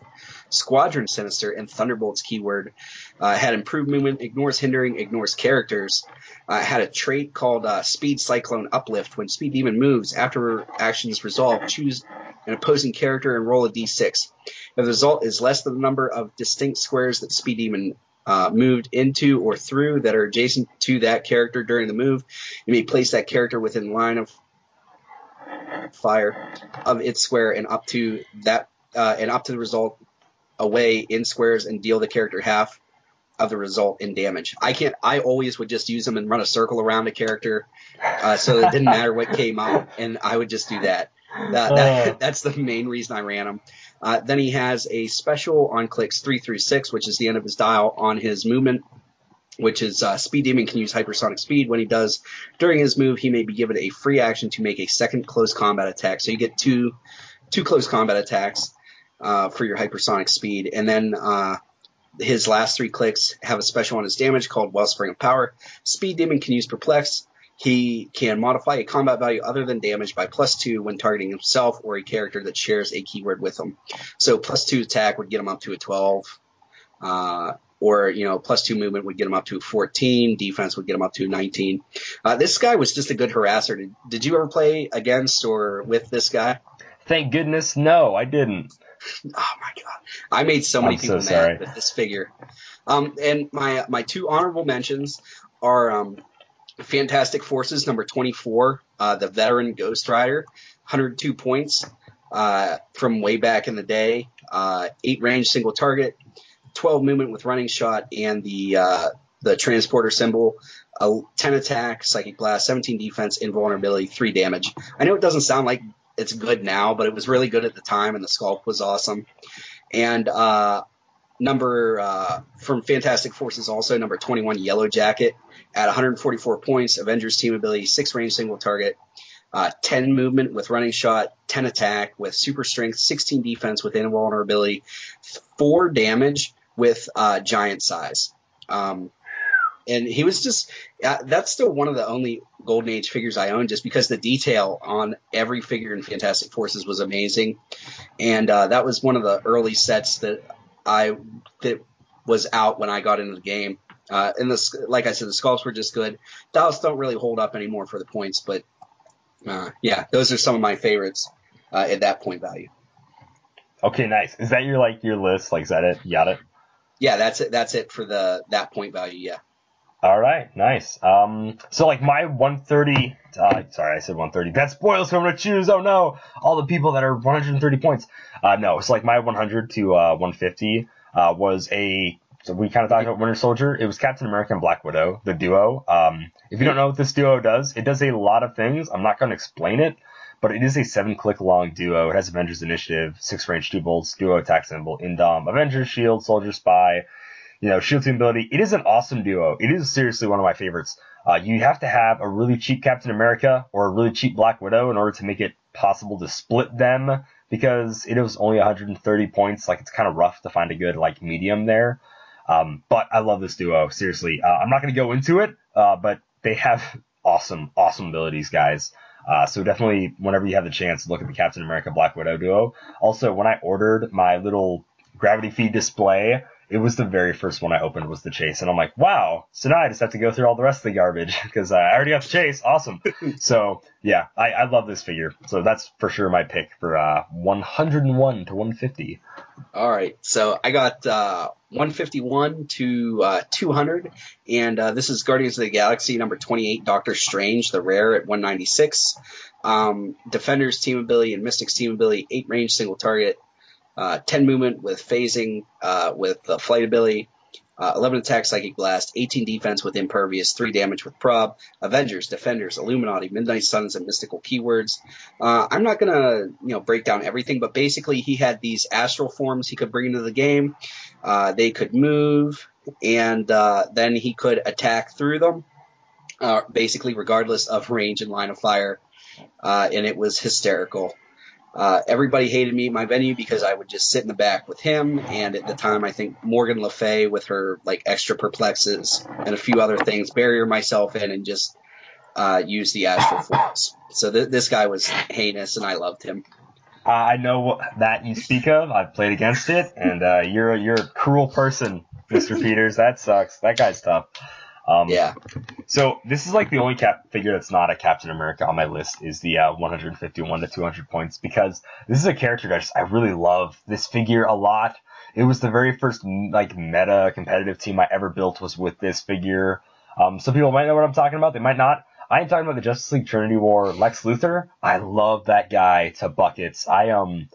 squadron sinister, and thunderbolts keyword. Uh, had improved movement, ignores hindering, ignores characters. Uh, had a trait called uh, speed cyclone uplift. When speed demon moves, after actions resolve, choose an opposing character and roll a d6. If the result is less than the number of distinct squares that speed demon uh, moved into or through that are adjacent to that character during the move. You may place that character within line of fire of its square and up to that uh, and up to the result away in squares and deal the character half of the result in damage. I can't. I always would just use them and run a circle around a character, uh, so it didn't matter what came out, and I would just do that. That, that oh. that's the main reason I ran them. Uh, then he has a special on clicks three through six, which is the end of his dial on his movement, which is uh, Speed Demon can use hypersonic speed. When he does during his move, he may be given a free action to make a second close combat attack. So you get two two close combat attacks uh, for your hypersonic speed, and then uh, his last three clicks have a special on his damage called Wellspring of Power. Speed Demon can use Perplex, he can modify a combat value other than damage by plus two when targeting himself or a character that shares a keyword with him. So plus two attack would get him up to a 12. Uh, or, you know, plus two movement would get him up to 14. Defense would get him up to 19. Uh, this guy was just a good harasser. Did, did you ever play against or with this guy? Thank goodness, no, I didn't. Oh my god, I made so many I'm people so mad with this figure. Um, and my my two honorable mentions are um, Fantastic Forces number 24, uh, the veteran Ghost Rider, 102 points uh, from way back in the day, uh, eight range single target, 12 movement with running shot, and the uh, the transporter symbol, 10 attack, psychic blast, 17 defense, invulnerability, three damage. I know it doesn't sound like it's good now, but it was really good at the time, and the sculpt was awesome. And uh, number uh, from Fantastic Forces also number 21 Yellow Jacket at 144 points, Avengers team ability, six range single target, uh, 10 movement with running shot, 10 attack with super strength, 16 defense with invulnerability, four damage with uh, giant size. Um, and he was just uh, that's still one of the only golden age figures i own just because the detail on every figure in fantastic forces was amazing. And uh, that was one of the early sets that i that was out when i got into the game uh, and the like I said, the sculpts were just good. Dallas don't really hold up anymore for the points, but uh, yeah, those are some of my favorites uh, at that point value. Okay, nice. Is that your like your list? Like, is that it? You got it? Yeah, that's it. That's it for the that point value. Yeah. All right, nice. Um, so like my 130. Uh, sorry, I said 130. That spoils who I'm gonna choose. Oh no, all the people that are 130 points. Uh, no, it's so like my 100 to uh 150 uh was a so we kind of talked about Winter Soldier. It was Captain America and Black Widow, the duo. Um, if you don't know what this duo does, it does a lot of things. I'm not to explain it, but it is a seven click long duo. It has Avengers Initiative, six range, two bolts, duo attack symbol, Indom, Avengers Shield, Soldier Spy, you know, Shield Team ability. It is an awesome duo. It is seriously one of my favorites. Uh, you have to have a really cheap Captain America or a really cheap Black Widow in order to make it possible to split them because it was only 130 points. Like it's kind of rough to find a good like medium there. Um, but I love this duo. Seriously, uh, I'm not going to go into it, uh, but they have awesome, awesome abilities, guys. Uh, so definitely, whenever you have the chance, look at the Captain America Black Widow duo. Also, when I ordered my little gravity feed display, it was the very first one I opened was the chase, and I'm like, wow. So now I just have to go through all the rest of the garbage because I already got the chase. Awesome. so yeah, I, I love this figure. So that's for sure my pick for uh, 101 to 150. All right, so I got uh, 151 to uh, 200, and uh, this is Guardians of the Galaxy number 28, Doctor Strange, the rare at 196. Um, Defenders team ability and Mystics team ability, eight range single target, uh, 10 movement with phasing, uh, with flight ability, uh, 11 attack, psychic blast, 18 defense with impervious, 3 damage with prob, Avengers, Defenders, Illuminati, Midnight Suns, and mystical keywords. Uh, I'm not gonna, you know, break down everything, but basically he had these astral forms he could bring into the game. They could move, and then he could attack through them, basically regardless of range and line of fire. And it was hysterical. Uh, everybody hated me at my venue because I would just sit in the back with him, and at the time, I think Morgan Le Fay with her like extra perplexes and a few other things, barrier myself in and just uh, use the astral forms. So th- this guy was heinous, and I loved him. Uh, I know what, that you speak of. I've played against it, and uh, you're you're a cruel person, Mr. Peters. That sucks. That guy's tough. Um, Yeah, So this is like the only cap figure that's not a Captain America on my list is the uh, 151 to 200 points because this is a character that I just I really love this figure a lot. It was the very first like meta competitive team I ever built was with this figure. Um, some people might know what I'm talking about. They might not. I am talking about the Justice League Trinity War Lex Luthor. I love that guy to buckets. I um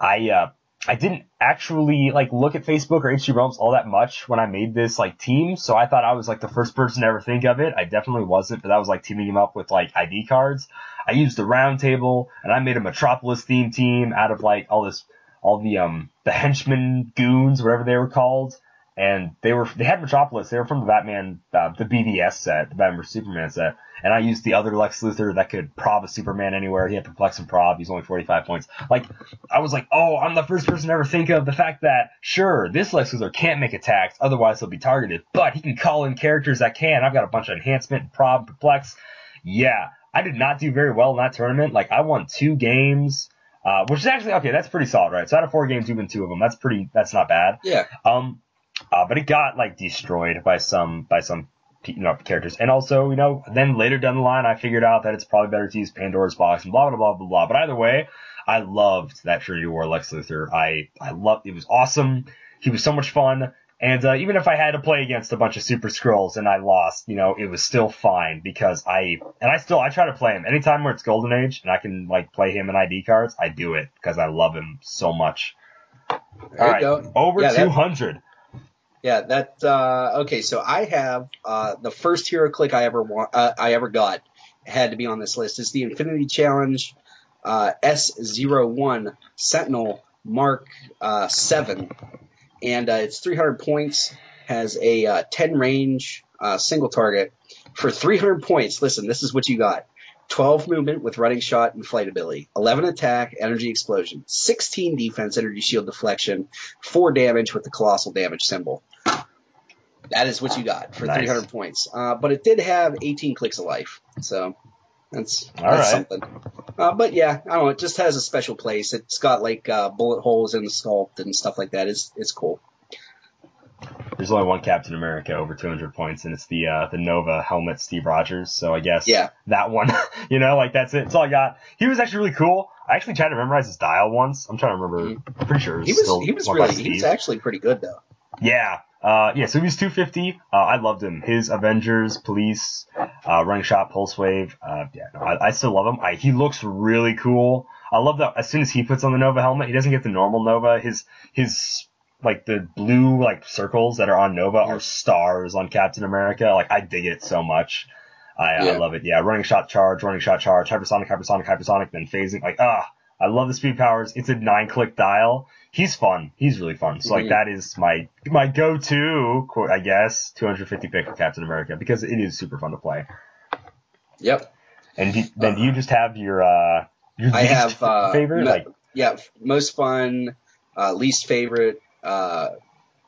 I uh I didn't actually like look at Facebook or HCRealms all that much when I made this like team, so I thought I was like the first person to ever think of it. I definitely wasn't, but that was like teaming him up with like ID cards. I used the round table and I made a Metropolis theme team out of like all this all the um the henchmen goons, whatever they were called. And they were they had Metropolis. They were from the Batman uh, the BVS set, the Batman vs Superman set. And I used the other Lex Luthor that could prob a Superman anywhere. He had perplex and prob. He's only 45 points. Like, I was like, oh, I'm the first person to ever think of the fact that, sure, this Lex Luthor can't make attacks, otherwise he'll be targeted, but he can call in characters that can. I've got a bunch of enhancement, prob, perplex. Yeah, I did not do very well in that tournament. Like, I won two games, uh, which is actually, okay, that's pretty solid, right? So out of four games, you win two of them. That's pretty, that's not bad. yeah, Um, uh, but it got like destroyed by some by some you know characters, and also you know then later down the line I figured out that it's probably better to use Pandora's box and blah blah blah blah blah. But either way, I loved that Trinity War Lex Luthor. I I loved it was awesome. He was so much fun. And uh, even if I had to play against a bunch of Super Skrulls and I lost, you know, it was still fine because I and I still I try to play him anytime where it's Golden Age and I can like play him in ID cards. I do it because I love him so much. All go. over Yeah, that- 200. Yeah, that uh, okay. So I have uh, the first hero click I ever want, uh, I ever got had to be on this list. Is the Infinity Challenge uh, S01 Sentinel Mark uh, Seven, and uh, it's 300 points. Has a uh, 10 range single target for 300 points. Listen, this is what you got. 12 movement with running shot and flight ability, 11 attack, energy explosion, 16 defense, energy shield deflection, 4 damage with the colossal damage symbol. That is what you got for Nice. 300 points. Uh, but it did have 18 clicks of life, so that's, All that's right. something. Uh, but yeah, I don't know. It just has a special place. It's got like uh, bullet holes in the sculpt and stuff like that. It's it's cool. There's only one Captain America over 200 points, and it's the uh, the Nova helmet Steve Rogers. So I guess Yeah. that one, you know, like that's it. That's all I got. He was actually really cool. I actually tried to memorize his dial once. I'm trying to remember. I'm pretty sure it He was he was really he was actually pretty good though. Yeah. Uh, yeah, so he was 250. Uh, I loved him. His Avengers, Police, uh, Running Shot, Pulse Wave. Uh, yeah, no, I, I still love him. I, he looks really cool. I love that as soon as he puts on the Nova helmet, he doesn't get the normal Nova. His, his, like the blue, like circles that are on Nova are stars on Captain America. Like, I dig it so much. I, I love it. Yeah, running shot charge, running shot charge, hypersonic, hypersonic, hypersonic, then phasing. Like, ah, I love the speed powers. It's a nine click dial. He's fun. He's really fun. So like Mhm. that is my my go to, quote I guess, 250 pick for Captain America because it is super fun to play. Yep. And do, then do you just have your uh your I least have uh, favorite no- like yeah, most fun, uh, least favorite, uh,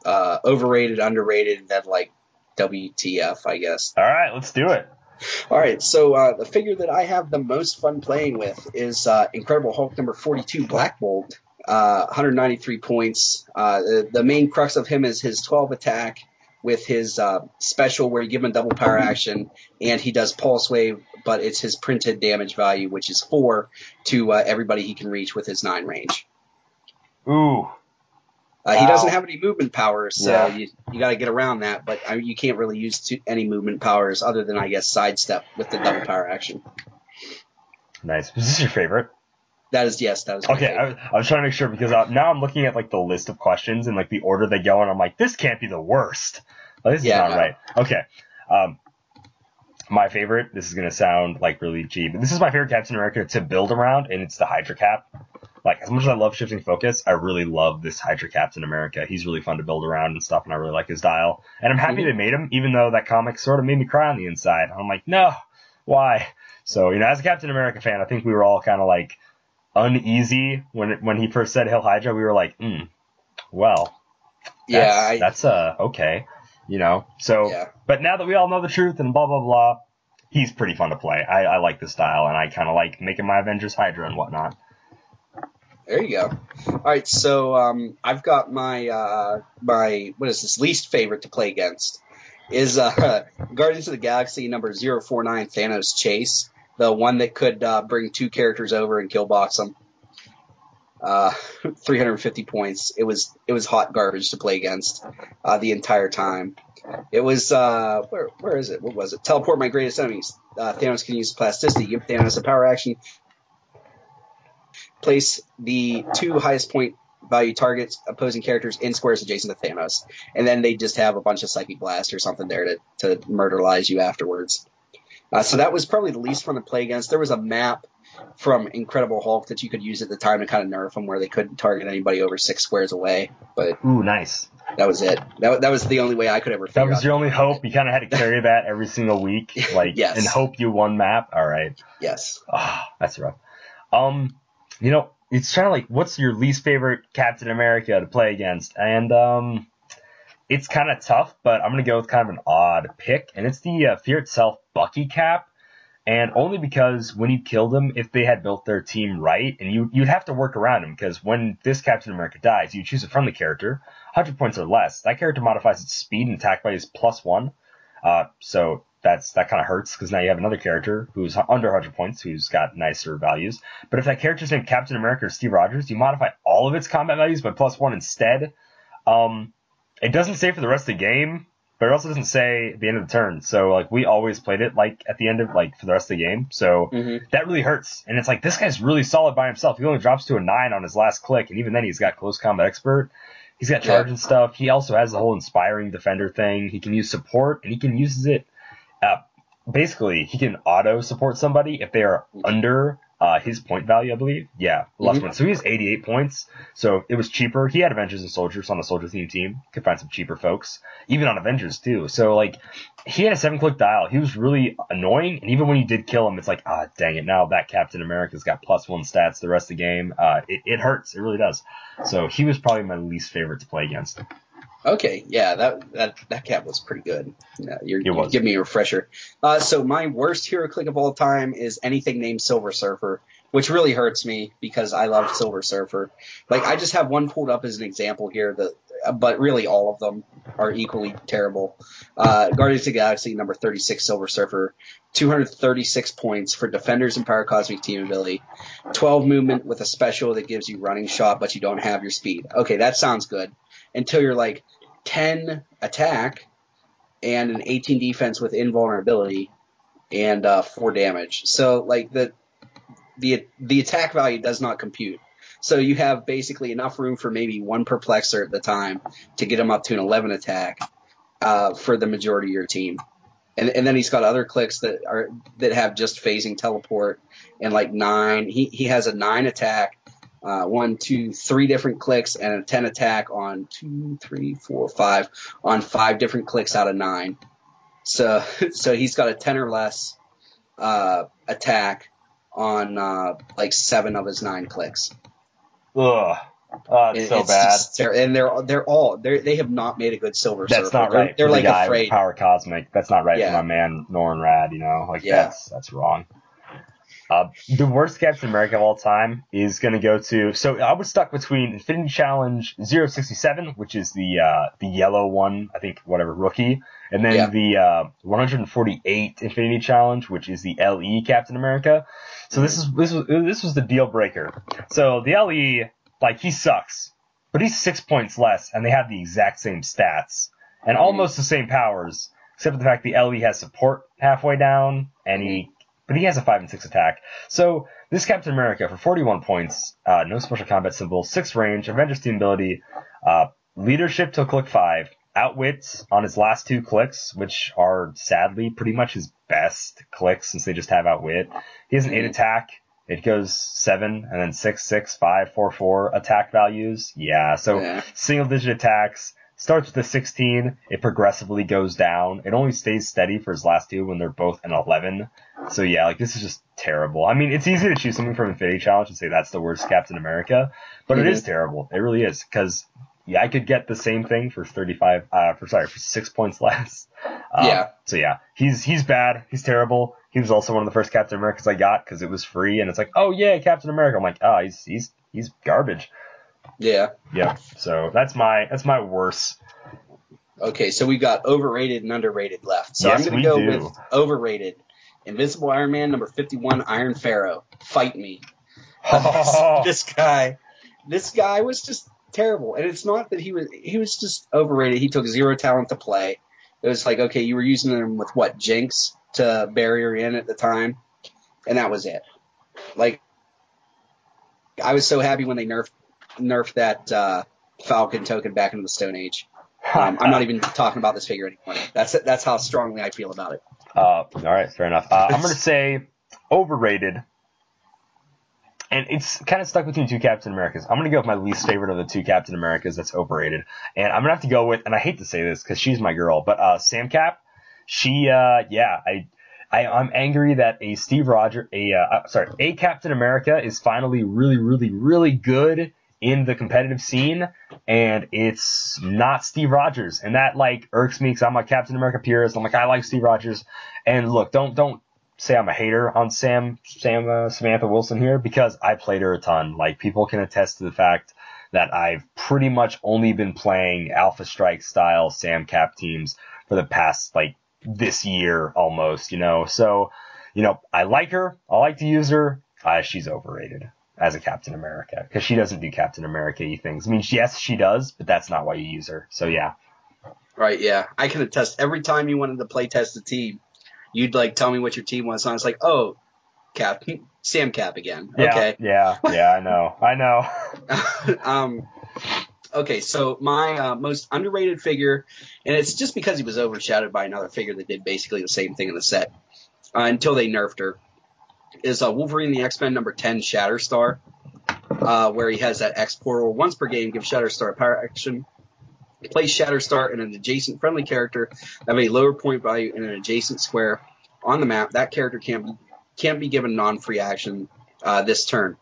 uh, overrated, underrated, and then like WTF, I guess. all right, let's do it. All right, so uh, the figure that I have the most fun playing with is uh, Incredible Hulk number 42, Black Bolt. Uh, 193 points. Uh, the, the, main crux of him is his 12 attack with his uh, special where you give him double power action and he does pulse wave, but it's his printed damage value, which is four to uh, everybody he can reach with his nine range. Ooh, uh, wow. He doesn't have any movement powers, so yeah. you, you got to get around that. But I mean, you can't really use any movement powers other than, I guess, sidestep with the double power action. Nice. Is this your favorite? That is yes. That was okay. I, I, was trying to make sure because uh, now I'm looking at like the list of questions and like the order they go, and I'm like, this can't be the worst. This yeah, is not no. right. Okay. Um, my favorite. This is gonna sound like really cheap. But this is my favorite Captain America to build around, and it's the Hydra Cap like as much as I love shifting focus, I really love this Hydra Captain America. He's really fun to build around and stuff, and I really like his style. And I'm happy they made him, even though that comic sort of made me cry on the inside. I'm like, no, why? So you know, as a Captain America fan, I think we were all kind of like uneasy when when he first said Hail Hydra. We were like, hmm, well, that's, yeah, I, that's uh okay, you know. So, yeah. but now that we all know the truth and blah blah blah, he's pretty fun to play. I, I like the style, and I kind of like making my Avengers Hydra and whatnot. There you go. All right, so um, I've got my uh, my what is this least favorite to play against is uh, Guardians of the Galaxy number 049 Thanos Chase, the one that could uh, bring two characters over and kill box them. Uh, 350 points. It was it was hot garbage to play against uh, the entire time. It was uh, where where is it? What was it? Teleport my greatest enemies. Uh, Thanos can use plasticity. Give Thanos a power action place the two highest point value targets opposing characters in squares adjacent to Thanos, and then they just have a bunch of psychic blast or something there to to murderize you afterwards. Uh, so that was probably the least fun to play against. There was a map from Incredible Hulk that you could use at the time to kind of nerf them where they couldn't target anybody over six squares away. But ooh, nice. That was it. That, that was the only way I could ever. That was your only hope. You kind of had to carry that every single week, like yes. and hope you won map. All right. Yes. Oh, that's rough. Um, you know, it's kind of like, what's your least favorite Captain America to play against? And um, it's kind of tough, but I'm gonna go with kind of an odd pick, and it's the uh, Fear itself Bucky cap. And only because when you killed him, if they had built their team right, and you you'd have to work around him because when this Captain America dies, you choose a friendly character, 100 points or less. That character modifies its speed and attack by his plus one. Uh, so that's that kind of hurts because now you have another character who's under 100 points who's got nicer values. But if that character's named Captain America or Steve Rogers, you modify all of its combat values by plus one instead. Um, it doesn't say for the rest of the game, but it also doesn't say at the end of the turn. So like we always played it like at the end of like for the rest of the game. So mm-hmm. that really hurts. And it's like this guy's really solid by himself. He only drops to a nine on his last click, and even then he's got close combat expert. He's got charge yeah. and stuff. He also has the whole inspiring defender thing. He can use support and he can use it uh, basically he can auto support somebody if they are under uh, his point value, I believe. Yeah, last mm-hmm. one. So he has 88 points. So it was cheaper. He had Avengers and Soldiers on the Soldier theme team. Could find some cheaper folks, even on Avengers too. So like, he had a seven click dial. He was really annoying. And even when you did kill him, it's like, ah, dang it. Now that Captain America's got plus one stats the rest of the game. Uh, it, it hurts. It really does. So he was probably my least favorite to play against. Okay, yeah, that that that cap was pretty good. Yeah, you're, you give me a refresher. Uh, so my worst hero click of all time is anything named Silver Surfer, which really hurts me because I love Silver Surfer. Like I just have one pulled up as an example here, that, but really all of them are equally terrible. Uh, Guardians of the Galaxy number 36 Silver Surfer, 236 points for Defenders and Power Cosmic Team ability, 12 movement with a special that gives you running shot, but you don't have your speed. Okay, that sounds good until you're like 10 attack and an 18 defense with invulnerability and uh, 4 damage. So like the the the attack value does not compute. So you have basically enough room for maybe one perplexer at the time to get him up to an 11 attack uh, for the majority of your team. And, and then he's got other clicks that are that have just phasing teleport and like nine. He he has a nine attack uh, one, two, three different clicks and a 10 attack on two, three, four, five, on five different clicks out of nine. So, so he's got a 10 or less, uh, attack on, uh, like seven of his nine clicks. Ugh. Oh, it's And so it's bad. just ter- and they're they're all they they have not made a good Silver That's Surfer. not They're- right. They're, the like with afraid. Power Cosmic. That's not right Yeah. for my man Norrin Radd. You know, like Yeah. that's that's wrong. Uh, the worst Captain America of all time is going to go to. So I was stuck between Infinity Challenge 067, which is the uh, the yellow one, I think whatever rookie, and then Yeah. the uh, 148 Infinity Challenge, which is the LE Captain America. So this is this was this was the deal breaker. So the LE, like he sucks, but he's six points less, and they have the exact same stats and almost the same powers, except for the fact the LE has support halfway down, and he but he has a five and six attack. So this Captain America for 41 points, uh, no special combat symbol, six range, Avengers team ability, uh, leadership till click five, outwits on his last two clicks, which are sadly pretty much his best clicks since they just have outwit. He has an eight Mhm. attack. It goes seven and then six, six, five, four, four attack values. Yeah, so Yeah. single digit attacks. Starts with a 16. It progressively goes down. It only stays steady for his last two when they're both an 11. So yeah, like this is just terrible. I mean, it's easy to choose something from Infinity Challenge and say that's the worst Captain America, but it Mhm. is terrible. It really is because yeah, I could get the same thing for 35. Uh, for sorry, for six points less. Um, Yeah. So yeah, he's he's bad. He's terrible. He was also one of the first Captain Americas I got because it was free, and it's like, oh yeah, Captain America. I'm like, oh, he's he's he's garbage. Yeah. Yeah. So that's my that's my worst. Okay, so we've got overrated and underrated left. So Yes, I'm going to go do. with overrated. Invincible Iron Man number 51, Iron Pharaoh. Fight me. Oh, this guy, this guy was just terrible. And it's not that he was, he was just overrated. He took zero talent to play. It was like, okay, you were using him with what, Jinx to barrier in at the time. And that was it. Like, I was so happy when they nerfed, nerfed that, uh, Falcon token back into the Stone Age. Um, I'm not even talking about this figure anymore. That's that's how strongly I feel about it. Uh, all right, fair enough. Uh, I'm gonna say overrated, and it's kind of stuck between two Captain Americas. I'm gonna go with my least favorite of the two Captain Americas that's overrated, and I'm gonna have to go with, and I hate to say this because she's my girl, but uh, Sam Cap, she, uh, yeah, I. I, I'm angry that a Steve Roger, a uh, uh, sorry, a Captain America is finally really, really, really good in the competitive scene, and it's not Steve Rogers, and that like irks me because I'm a Captain America purist. I'm like I like Steve Rogers, and look, don't don't say I'm a hater on Sam Sam uh, Samantha Wilson here because I played her a ton. Like people can attest to the fact that I've pretty much only been playing Alpha Strike style Sam Cap teams for the past like this year almost, you know. So, you know, I like her. I like to use her. Uh, she's overrated as a Captain America because she doesn't do Captain America things. I mean, yes, she does, but that's not why you use her. So yeah, Right? Yeah, I can attest. Every time you wanted to play test a team, you'd like tell me what your team was, and I was like, oh, Cap, Sam Cap again. yeah, Okay. yeah, yeah. I know, I know. um, okay, so my uh, most underrated figure, and it's just because he was overshadowed by another figure that did basically the same thing in the set uh, until they nerfed her, is uh, Wolverine the X Men number 10 Shatterstar, uh, where he has that X portal. Once per game, give Shatterstar a power action. Place Shatterstar in an adjacent friendly character have a lower point value in an adjacent square on the map. That character can't be, can't be given non-free action uh, this turn.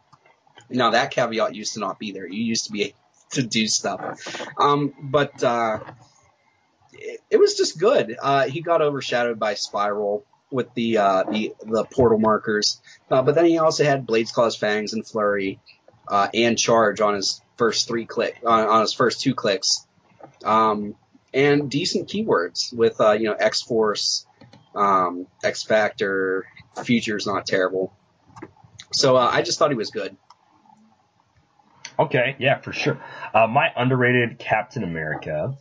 Now that caveat used to not be there. You used to be able to do stuff. Um, but uh, it, it was just good. Uh, he got overshadowed by Spiral with the uh, the the portal markers, uh, but then he also had Blades, Claws, Fangs, and Flurry, uh, and Charge on his first three click on, on his first two clicks, um, and decent keywords with uh, you know X Force, um, X Factor, Future's not terrible. So uh, I just thought he was good. Okay, yeah, for sure. Uh, my underrated Captain America.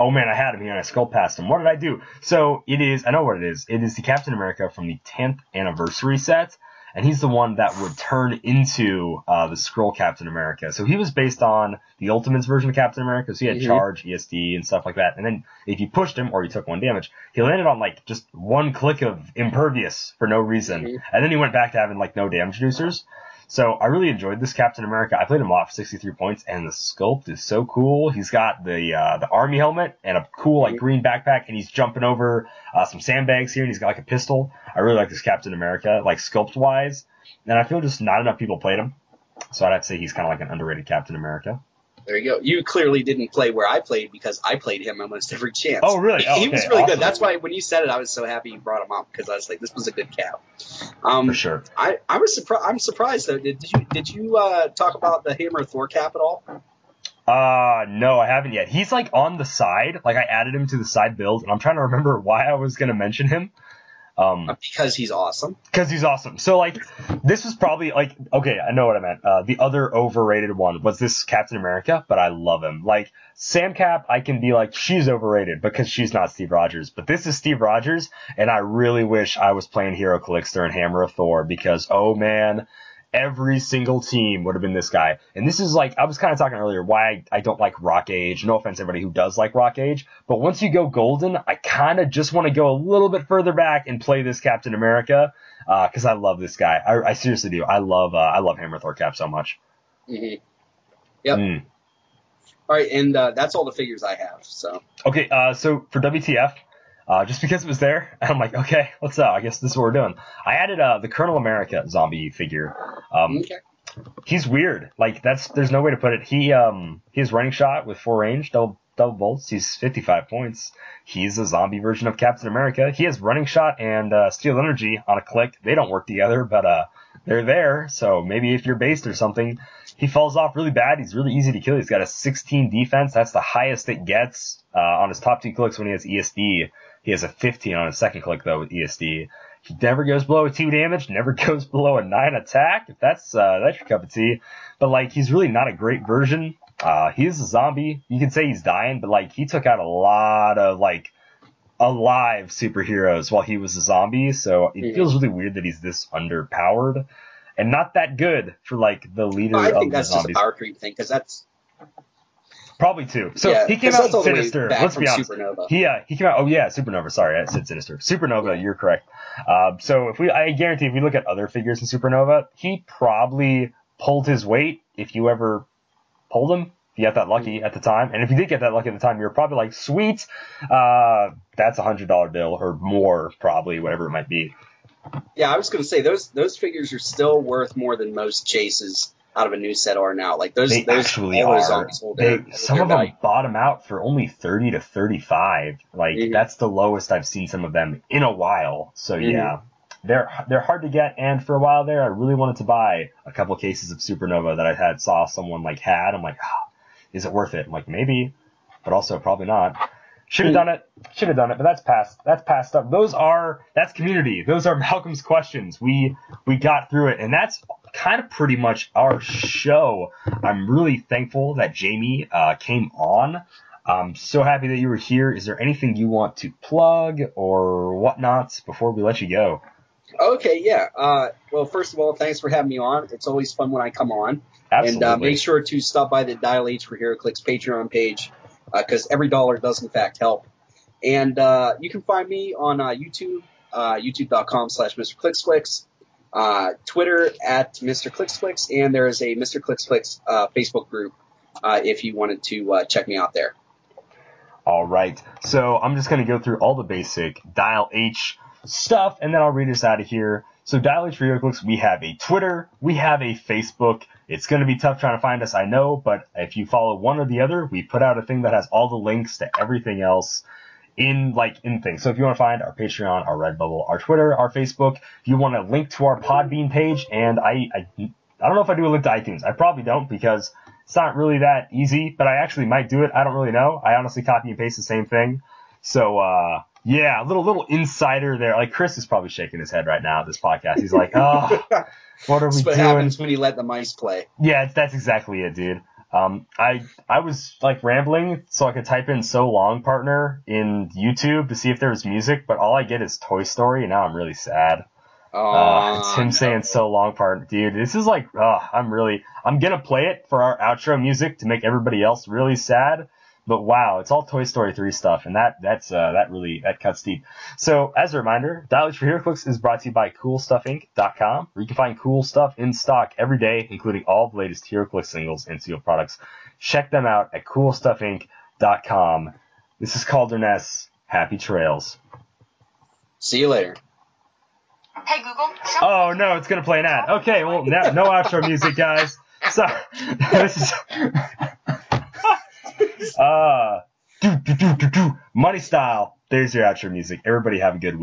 Oh man, I had him here and I scrolled past him. What did I do? So it is, I know what it is. It is the Captain America from the 10th anniversary set, and he's the one that would turn into uh, the Skrull Captain America. So he was based on the Ultimates version of Captain America. So he had Mhm. charge, ESD, and stuff like that. And then if you pushed him or you took one damage, he landed on like just one click of impervious for no reason, Mhm. and then he went back to having like no damage reducers. So I really enjoyed this Captain America. I played him a lot for 63 points, and the sculpt is so cool. He's got the uh, the army helmet and a cool like green backpack, and he's jumping over uh, some sandbags here, and he's got like a pistol. I really like this Captain America, like sculpt wise, and I feel just not enough people played him. So I'd have to say he's kind of like an underrated Captain America. There you go. You clearly didn't play where I played because I played him almost every chance. Oh, really? He, Oh, he was really Awesome. good. That's why when you said it, I was so happy you brought him up because I was like, this was a good cap. Um, For sure. I, I was surprised. I'm surprised though. Did, did you did you uh, talk about the Hammer Thor cap at all? Uh, no, I haven't yet. He's like on the side. Like I added him to the side build, and I'm trying to remember why I was gonna mention him. Um, Because he's awesome. because he's awesome. So like, this was probably like, okay, I know what I meant. Uh, the other overrated one was this Captain America, but I love him. Like Sam Cap, I can be like, she's overrated because she's not Steve Rogers, but this is Steve Rogers, and I really wish I was playing Hero Calixter and Hammer of Thor because oh man. Every single team would have been this guy. And this is like, I was kind of talking earlier why I, I don't like Rock Age. No offense to everybody who does like Rock Age. But once you go golden, I kind of just want to go a little bit further back and play this Captain America. Uh, cause I love this guy. I, I seriously do. I love, uh, I love Hammer Thor Cap so much. hmm Yep. Mm. All right, and uh, that's all the figures I have. So Okay, uh, so for WTF, uh, just because it was there, And I'm like, okay, let's, uh, I guess this is what we're doing. I added, uh, the Colonel America zombie figure. Um, okay. he's weird. Like that's there's no way to put it. He um he has running shot with four range, double double bolts. He's 55 points. He's a zombie version of Captain America. He has running shot and uh, steal energy on a click. They don't work together, but uh they're there. So maybe if you're based or something, he falls off really bad. He's really easy to kill. He's got a 16 defense. That's the highest it gets uh, on his top two clicks when he has ESD. He has a 15 on his second click though with ESD. He never goes below a two damage, never goes below a nine attack. If that's uh, that's your cup of tea, but like he's really not a great version. Uh, he is a zombie. You can say he's dying, but like he took out a lot of like alive superheroes while he was a zombie. So it feels really weird that he's this underpowered and not that good for like the leader I of think the that's just a power creep thing because that's Probably two. So yeah, he came out in all the way Sinister. Let's be honest. Supernova. He uh, he came out. Oh yeah, Supernova. Sorry, I said Sinister. Supernova. You're correct. Uh, so if we, I guarantee, if we look at other figures in Supernova, he probably pulled his weight. If you ever pulled him, if you got that lucky at the time, and if you did get that lucky at the time, you're probably like, sweet, uh, that's a hundred dollar bill or more, probably whatever it might be. Yeah, I was going to say those those figures are still worth more than most chases out of a new set are now. Like those They those actually all are. They, their, some their of them value. bottom out for only 30 to 35. Like Mhm. that's the lowest I've seen some of them in a while. So Mhm. yeah, they're they're hard to get. And for a while there, I really wanted to buy a couple cases of Supernova that I had saw someone like had. I'm like, ah, is it worth it? I'm like maybe, but also probably not. Should have Hmm. done it. Should have done it, but that's past. That's past stuff. Those are that's community. Those are Malcolm's questions. We we got through it, and that's kind of pretty much our show. I'm really thankful that Jamie uh, came on. I'm so happy that you were here. Is there anything you want to plug or whatnot before we let you go? Okay, yeah. Uh, well, first of all, thanks for having me on. It's always fun when I come on. Absolutely. And uh, make sure to stop by the Dial H for HeroClix Patreon page because every dollar does in fact help. And uh, you can find me on uh, YouTube, uh, youtube.com slash Mr. Uh, Twitter at Mr. ClicksClicks, and there is a Mr. ClicksClicks uh, Facebook group uh, if you wanted to uh, check me out there. All right. So I'm just going to go through all the basic Dial H stuff, and then I'll read us out of here. So Dial H Radio Clicks, we have a Twitter, we have a Facebook. It's going to be tough trying to find us, I know, but if you follow one or the other, we put out a thing that has all the links to everything else in like in things. So if you want to find our Patreon, our Redbubble, our Twitter, our Facebook, if you want to link to our Podbean page, and I, I I don't know if I do a link to iTunes. I probably don't because it's not really that easy, but I actually might do it. I don't really know. I honestly copy and paste the same thing. So uh yeah, a little little insider there. Like Chris is probably shaking his head right now at this podcast. He's like, oh, what are we That's what doing? happens when you let the mice play. Yeah, that's exactly it, dude. Um, I I was like rambling so I could type in "so long partner" in YouTube to see if there was music, but all I get is Toy Story, and now I'm really sad. Oh, Uh, it's him no. saying "so long partner," dude. This is like, uh, I'm really, I'm gonna play it for our outro music to make everybody else really sad. But wow, it's all Toy Story 3 stuff, and that that's uh, that really that cuts deep. So as a reminder, Dial H for HeroClix is brought to you by CoolStuffInc.com, where you can find cool stuff in stock every day, including all the latest Hero HeroClix singles and sealed products. Check them out at CoolStuffInc.com. This is Calderness. Happy trails. See you later. Hey Google, Oh no, it's gonna play an ad. Okay, well no, no outro music, guys. so this is uh do, do, do, do, do. money style. There's your outro music. Everybody have a good week.